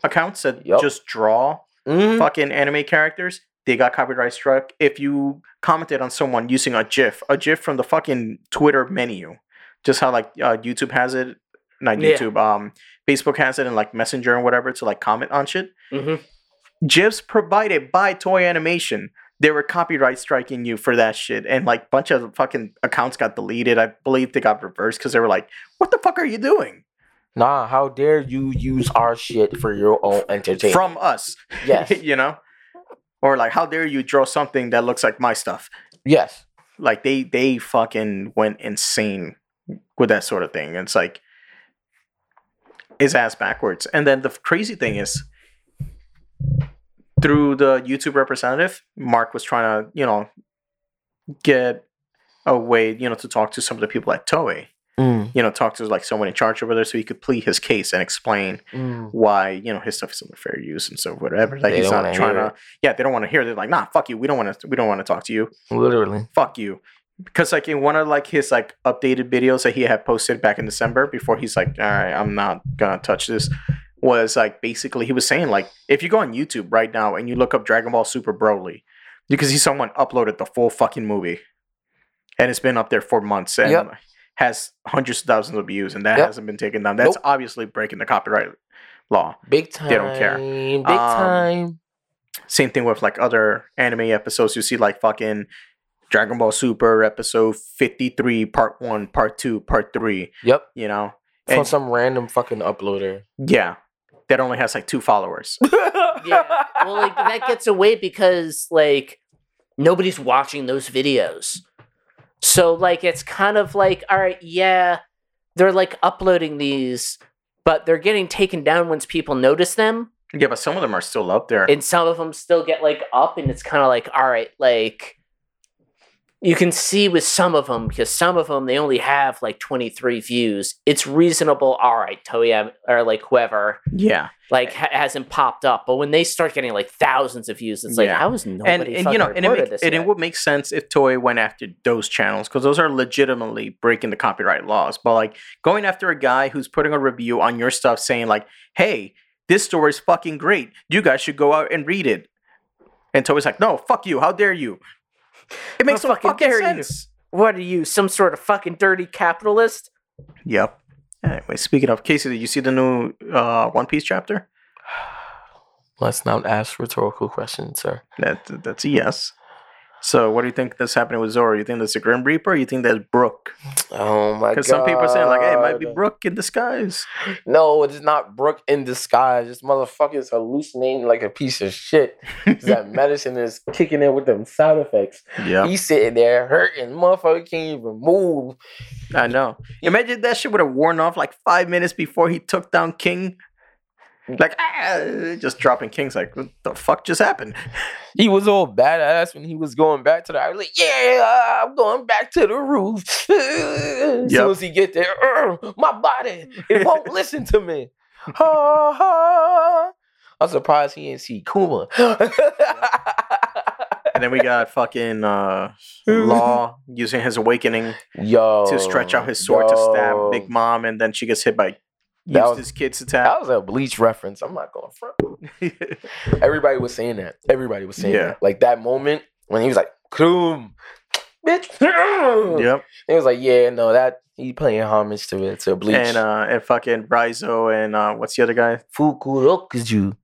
accounts that Yep. just draw Mhm. fucking anime characters. They got copyright struck. If you commented on someone using a GIF, a GIF from the fucking Twitter menu, just how like uh, YouTube has it, not Yeah. YouTube, um, Facebook has it, and like Messenger and whatever to like comment on shit. Mm-hmm. GIFs provided by Toei Animation. They were copyright striking you for that shit, and like bunch of fucking accounts got deleted. I believe they got reversed because they were like, "What the fuck are you doing Nah, how dare you use our shit for your own entertainment? from us?" yes. you know, or like, "How dare you draw something that looks like my stuff?" yes. like they they fucking went insane with that sort of thing. It's like his ass backwards. And then the crazy thing is through the YouTube representative, Mark was trying to, you know, get a way, you know, to talk to some of the people at Toei. Mm, You know, talk to like someone in charge over there so he could plead his case and explain mm. why, you know, his stuff is under fair use and so whatever. Like They he's not trying to Yeah, they don't want to hear it. They're like, nah, fuck you. We don't want to we don't want to talk to you Literally. fuck you because like in one of like his like updated videos that he had posted back in december before he's like all right i'm not gonna touch this was like basically he was saying like if you go on youtube right now and you look up dragon ball super broly you can see someone uploaded the full fucking movie and it's been up there for months and Yep. has hundreds of thousands of views and that Yep. hasn't been taken down that's Nope. obviously breaking the copyright law Big time. They don't care. Big Um, time. same thing with like other anime episodes. You see like fucking Dragon Ball Super episode 53, part one, part two, part three, Yep. you know? From And some random fucking uploader. yeah, that only has like two followers. Yeah. Well, like that gets away because like nobody's watching those videos. So like it's kind of like, all right, yeah, they're like uploading these, but they're getting taken down once people notice them, yeah, but some of them are still up there. and some of them still get like up, and it's kind of like, all right, like you can see with some of them because some of them they only have like 23 views it's reasonable all right Toei um, or like whoever Yeah, like ha- hasn't popped up but when they start getting like thousands of views it's like Yeah. how is nobody and and you know, and it, make, this and it would make sense if Toei went after those channels because those are legitimately breaking the copyright laws. But like going after a guy who's putting a review on your stuff, saying like, "Hey, this story's fucking great. You guys should go out and read it." And Toei's like, "No, fuck you. How dare you?" It makes no fucking fucking dare you. sense. what are you some sort of fucking dirty capitalist Yep. Anyway, speaking of Casey, did you see the new uh, One Piece chapter? Let's not ask rhetorical questions, sir. That that's a yes. So, what do you think that's happening with Zoro? You think that's a Grim Reaper? Or you think that's Brook? Oh my god! Because some people are saying like, "Hey, it might be Brook in disguise." No, it's not Brook in disguise. This motherfucker is hallucinating like a piece of shit. that medicine is kicking in with them side effects. Yeah, He's sitting there hurting. Motherfucker can't even move. I know. Imagine that shit would have worn off like five minutes before he took down King. Like, ah, just dropping King's like, what the fuck just happened? He was all badass when he was going back to the. I was like, yeah, I'm going back to the roof. As Yep. soon as he get there, my body it won't listen to me. Ha, ha. I'm surprised he didn't see Kuma. And then we got fucking uh, Law using his awakening yo to stretch out his sword to stab. Big Mom, and then she gets hit by That used was- his kids That attack. was a bleach reference. I'm not going front. Everybody was saying that. Everybody was saying Yeah. that. Like that moment when he was like, "Boom, bitch." yep. It was like, yeah, no, that he playing homage to it to bleach. And uh, and fucking Raizo and uh, what's the other guy? Fukurokuju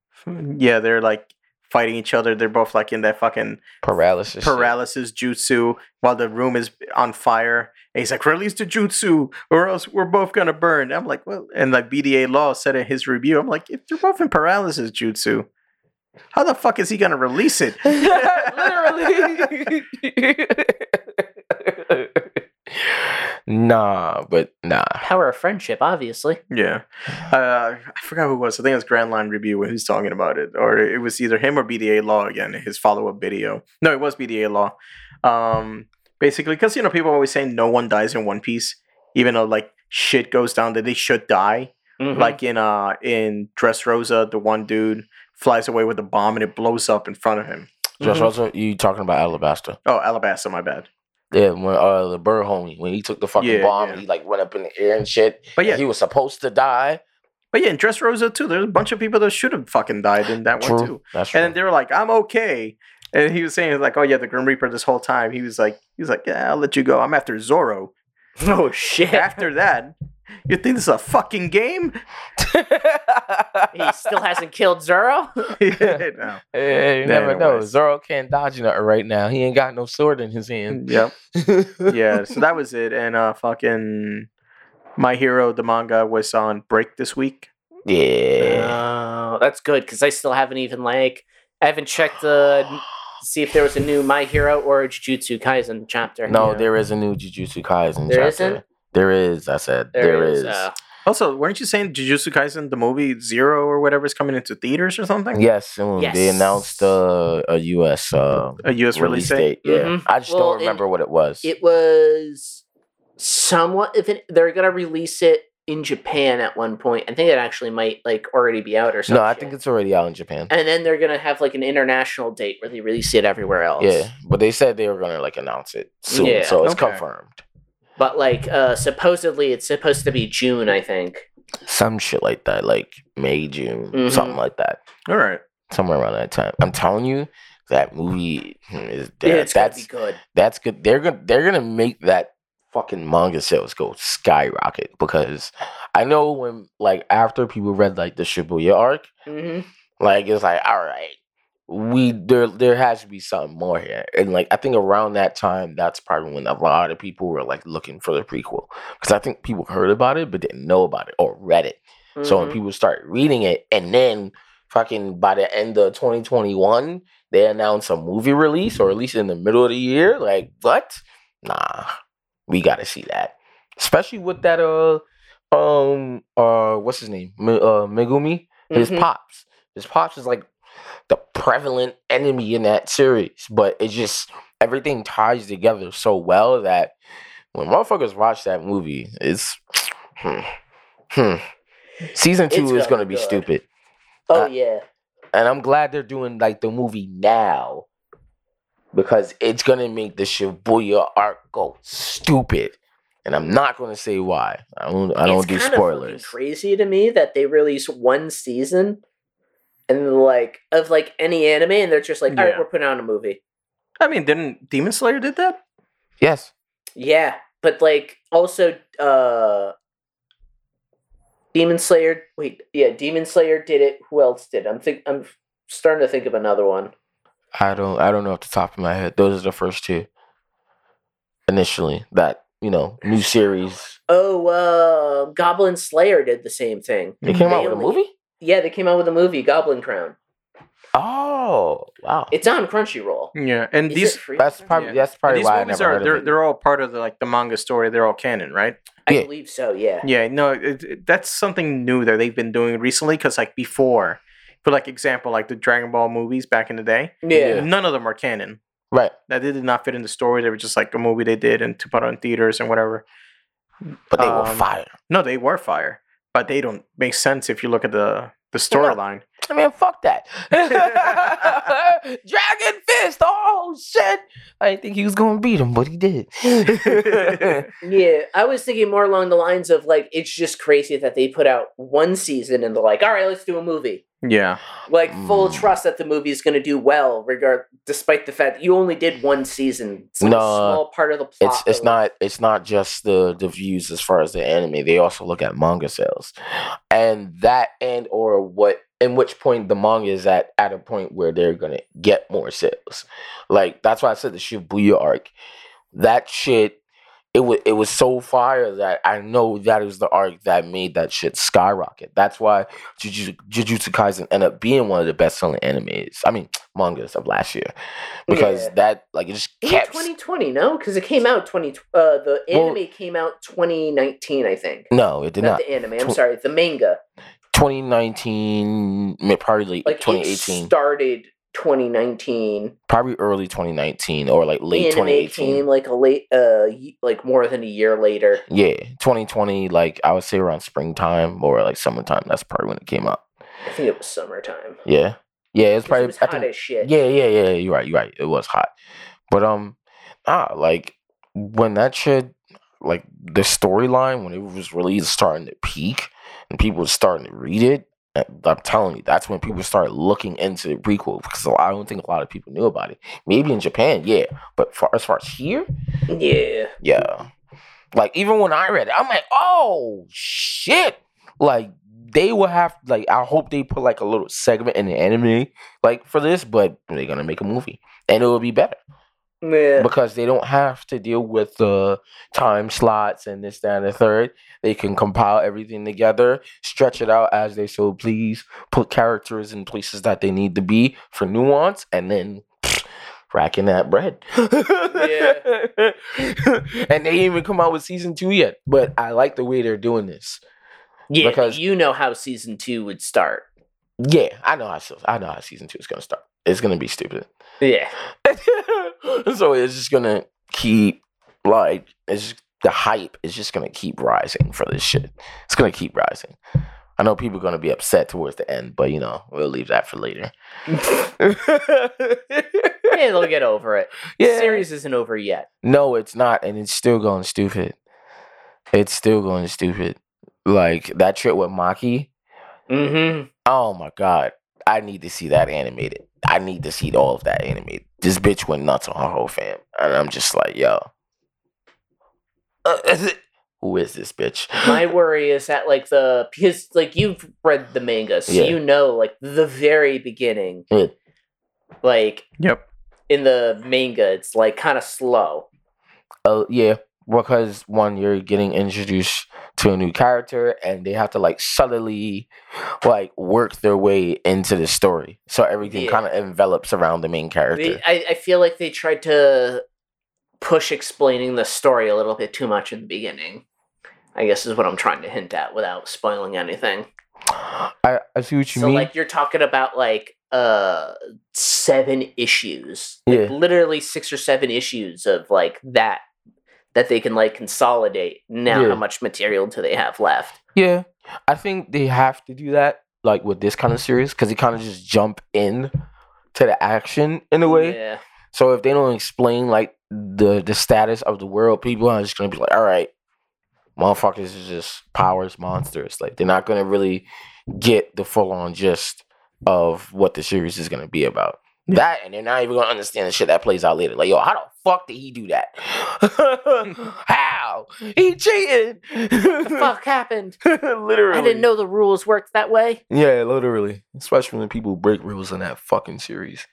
Yeah, they're like fighting each other. They're both like in that fucking paralysis. shit. paralysis jutsu while the room is on fire. And he's like, release the jutsu or else we're both gonna burn. I'm like, well, and like BDA Law said in his review, I'm like, if they're both in paralysis jutsu, how the fuck is he gonna release it? Literally. nah, but nah. power of friendship obviously Yeah. Uh, I forgot who it was. I think it was Grand Line Review when he was talking about it. Or it was either him or BDA Law again, his follow up video. No, it was BDA Law. Um, basically, because, you know, people always say no one dies in One Piece, even though, like, shit goes down that they should die. Mhm. Like in uh in Dressrosa, the one dude flies away with a bomb and it blows up in front of him. Just Mhm. you talking about Alabasta? Oh, Alabasta, my bad. Yeah, when uh the bird homie when he took the fucking Yeah, bomb, yeah. he like went up in the air and shit. But yeah, he was supposed to die. but yeah, in Dressrosa too, there's a bunch of people that should have fucking died in that one too. that's true. And then they were like, "I'm okay," and he was saying like, "Oh yeah, the Grim Reaper." This whole time, he was like, "He was like, yeah, I'll let you go. I'm after Zoro." oh shit after that, you think this is a fucking game? he still hasn't killed zoro no. Hey, you never know. Anyways. Zoro can't dodge nothing right now. He ain't got no sword in his hand. Yep. Yeah. So that was it, and uh, fucking My Hero, the manga, was on break this week. Yeah. Oh, that's good because I still haven't even like I haven't checked the to see if there was a new My Hero or Jujutsu Kaisen chapter. No, Yeah. there is a new Jujutsu Kaisen There chapter. isn't? There is. I said there is. uh, Also, weren't you saying Jujutsu Kaisen, the movie Zero or whatever, is coming into theaters or something? Yes, soon. They announced uh, a U.S. Uh, A U.S. release date. Yeah, Mhm. I just Well, don't remember what it was. it was somewhat. If it, they're gonna release it in Japan at one point, I think it actually might like already be out or something. no, I think it's already out in Japan. And then they're gonna have like an international date where they release it everywhere else. Yeah, but they said they were gonna like announce it soon, Yeah. so it's Okay. confirmed. But like uh supposedly it's supposed to be June, I think. Some shit like that, like May, June, Mhm. something like that, All right. somewhere around that time. I'm telling you, that movie is that, yeah, it's gonna that's be good. that's good. They're gonna they're gonna make that fucking manga sales go skyrocket because I know when like after people read like the Shibuya arc, hmm like it's like all right, we there there has to be something more here, and like I think around that time that's probably when a lot of people were like looking for the prequel because I think people heard about it but didn't know about it or read it. So when Mhm. people start reading it, and then fucking by the end of 2021, they announce a movie release, or at least in the middle of the year, like what? Nah, we gotta see that. Especially with that uh um uh what's his name? Mi- uh Megumi? His Mhm. pops. His pops is like the prevalent enemy in that series, but it just everything ties together so well that when motherfuckers watch that movie, it's hmm, hmm. season two It's is gonna gonna be be good. stupid, Oh Uh, yeah. and I'm glad they're doing like the movie now because it's gonna make the Shibuya arc go stupid, and I'm not gonna say why. I don't. I don't it's do kind of spoilers. crazy to me that they release one season and like of like any anime and they're just like, all right, Yeah. we're putting out a movie. I mean, didn't Demon Slayer did that? Yes. Yeah, but like also uh Demon Slayer wait, yeah, Demon Slayer did it. Who else did? I'm think I'm starting to think of another one. I don't I don't know off the top of my head. Those are the first two. Initially, that you know, new series. Oh, uh Goblin Slayer did the same thing. They came They out with a movie? Yeah, they came out with a movie, Goblin Crown. Oh wow. It's on Crunchyroll. Yeah, and Is these that's probably Yeah. that's and probably these why I movies never are heard they're they're all part of the like the manga story. They're all canon, right? I Yeah. believe so, yeah. Yeah, no, it, it- that's something new that they've been doing recently. Because like before, for like example, like the Dragon Ball movies back in the day, Yeah. none of them are canon. Right. That they did not fit in the story. They were just like a movie they did and to put on theaters and whatever. But they were Um, fire. No, they were fire, but they don't make sense if you look at the the storyline. I mean, fuck that. Dragon Fist. Oh shit! I didn't think he was gonna beat him, but he did. Yeah, I was thinking more along the lines of like it's just crazy that they put out one season and they're like, all right, let's do a movie. Yeah, Like full Mm. trust that the movie is going to do well, regard despite the fact that you only did one season. It's like No, a small part of the plot. it's it's not it's not just the the views as far as the anime. They also look at manga sales, and that and or what in which point the manga is at at a point where they're gonna get more sales. Like that's why I said the Shibuya arc. That shit. It was it was so fire that I know that is the arc that made that shit skyrocket. That's why Jujutsu, Jujutsu Kaisen ended up being one of the best selling animes. I mean mangas of last year because Yeah. that like it just kept 2020, no, because it came out 20. Uh, the Well- anime came out 2019, I think. no, it did not, not. the anime. I'm Tw- sorry, the manga. 2019, may- probably Like 2018, started 2019. probably early 2019 or like late 2018. like a late, uh, like more than a year later. Yeah, 2020, like I would say around springtime or like summertime. That's probably when it came out. I think it was summertime. Yeah, yeah, it's probably. it was hot think- as shit. yeah, yeah, yeah. You're right. You're right. It was hot, but um, ah, like when that shit, like the storyline when it was really starting to peak and people were starting to read it. I'm telling you, that's when people started looking into the prequel because I don't think a lot of people knew about it. Maybe in Japan, yeah, but far, as far as here, Yeah. yeah. Like even when I read it, I'm like, oh shit! Like they will have like I hope they put like a little segment in the anime like for this, but they're gonna make a movie and it will be better Yeah. because they don't have to deal with the time slots and this, that, and the third. They can compile everything together, stretch it out as they so please, put characters in places that they need to be for nuance, and then racking that bread. yeah. and they even come out with season two yet. But I like the way they're doing this. Yeah, because- you know how season two would start. Yeah, I know how I know how season two is gonna start. It's gonna be stupid. Yeah. so it's just gonna keep like it's just, the hype is just gonna keep rising for this shit. It's gonna keep rising. I know people are gonna be upset towards the end, but you know we'll leave that for later. Yeah, they'll get over it. The series isn't over yet. No, it's not, and it's still going stupid. It's still going stupid. Like that trip with Maki. Mm-hmm. Oh my god, I need to see that animated. I need to see all of that anime. This bitch went nuts on her whole fam, and I'm just like, yo, uh, is it- who is this bitch? My worry is that like the because like you've read the manga, so Yeah. you know like the very beginning, Yeah. like yep. in the manga, it's like kind of slow. Oh yeah, because one, you're getting introduced to a new character, and they have to like subtly like work their way into the story, so everything Yeah. kind of envelops around the main character. They, I, I feel like they tried to push explaining the story a little bit too much in the beginning. I guess is what I'm trying to hint at without spoiling anything. I, I see what you so mean. like you're talking about like uh seven issues. Like Yeah. literally six or seven issues of like that that they can like consolidate. Now Yeah. how much material do they have left? yeah, I think they have to do that, like with this kind of series, because they kind of just jump in to the action in a way. Yeah. So if they don't explain like the the status of the world, people are just gonna be like, all right, motherfuckers is just powers monsters. Like they're not gonna really get the full on gist of what the series is gonna be about. That and they're not even gonna understand the shit that plays out later. Like, yo, how the fuck did he do that? how? He cheated. The fuck happened? literally. I didn't know the rules worked that way. Yeah, literally. Especially when people break rules in that fucking series.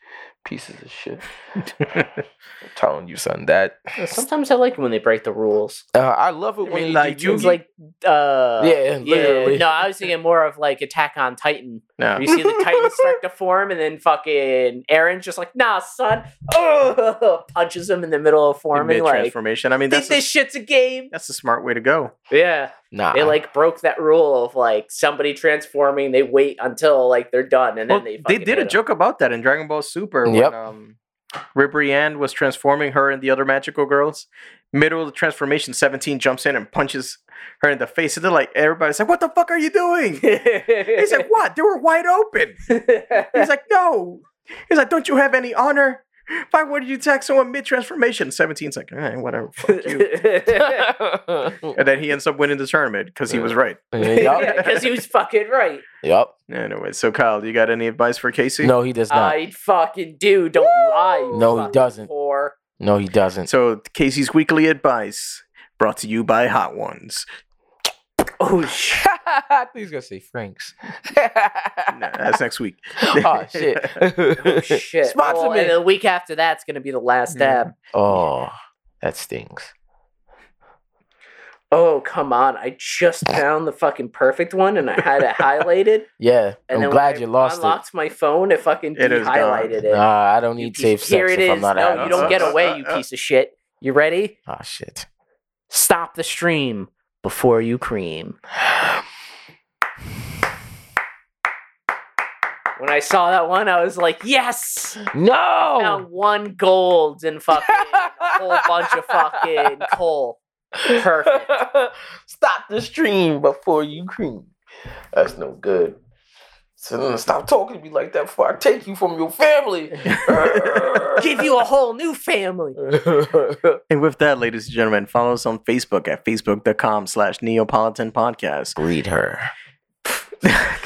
Pieces of shit. I'm telling you, son. That Sometimes I like it when they break the rules. uh, I love it I when mean, they like, do It's Yugi. like uh Yeah, literally. No, I was thinking more of like Attack on Titan. no. You see the Titans start to form, and then fucking Eren's just like, "Nah, son," oh, punches him in the middle of forming. Like, transformation. I mean, think a, this shit's a game. that's a smart way to go. Yeah, nah. they like broke that rule of like somebody transforming. They wait until like they're done, and then they they did a joke about that in Dragon Ball Super Yep. when um, Ribrianne was transforming her and the other magical girls. Middle of the transformation, 17 jumps in and punches her in the face. And they're like, everybody's like, what the fuck are you doing? He's like, what? They were wide open. He's like, no. He's like, don't you have any honor? Why would you attack someone mid transformation? 17's like, eh, whatever, fuck you. And then he ends up winning the tournament because he was right. yep. because he was fucking right. yep. Anyway, so Kyle, do you got any advice for Casey? No, he does not. I fucking do. Don't lie. you No, he fucking doesn't. whore. no, he doesn't. So Casey's weekly advice brought to you by Hot Ones. Oh shit. I think he's gonna say Frank's. Nah, that's next week. oh shit. Oh shit. Sponsor Well, me. and the week after that's gonna be the last mm. dab. Oh, that stings. Oh come on! I just found the fucking perfect one, and I had it highlighted. Yeah, And I'm glad you I lost unlocked my phone, it fucking It is highlighted it. it. Nah, I don't need piece- safe Here sex it if. I'm not no, having you don't get away, you piece of shit. You ready? Oh shit. Stop the stream before you cream. When I saw that one, I was like, yes! No. Found one gold and fucking a whole bunch of fucking coal. Perfect. Stop the stream before you cream. That's no good. So stop talking to me like that before I take you from your family. Give you a whole new family. And with that, ladies and gentlemen, follow us on Facebook at facebook.com slash Neopolitan Podcast. Breed her.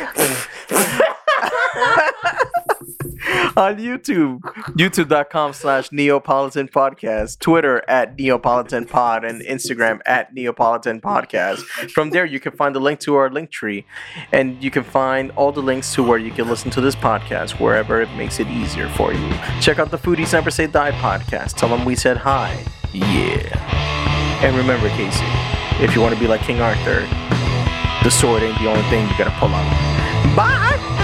on YouTube, youtube.com slash Neopolitan Podcast, Twitter at Neopolitan Pod, and Instagram at Neopolitan Podcast. From there, you can find the link to our link tree, and you can find all the links to where you can listen to this podcast wherever it makes it easier for you. Check out the Foodies Never Say Die podcast. Tell them we said hi. Yeah. And remember, Casey, if you want to be like King Arthur, the sword ain't the only thing you gotta pull out. Bye!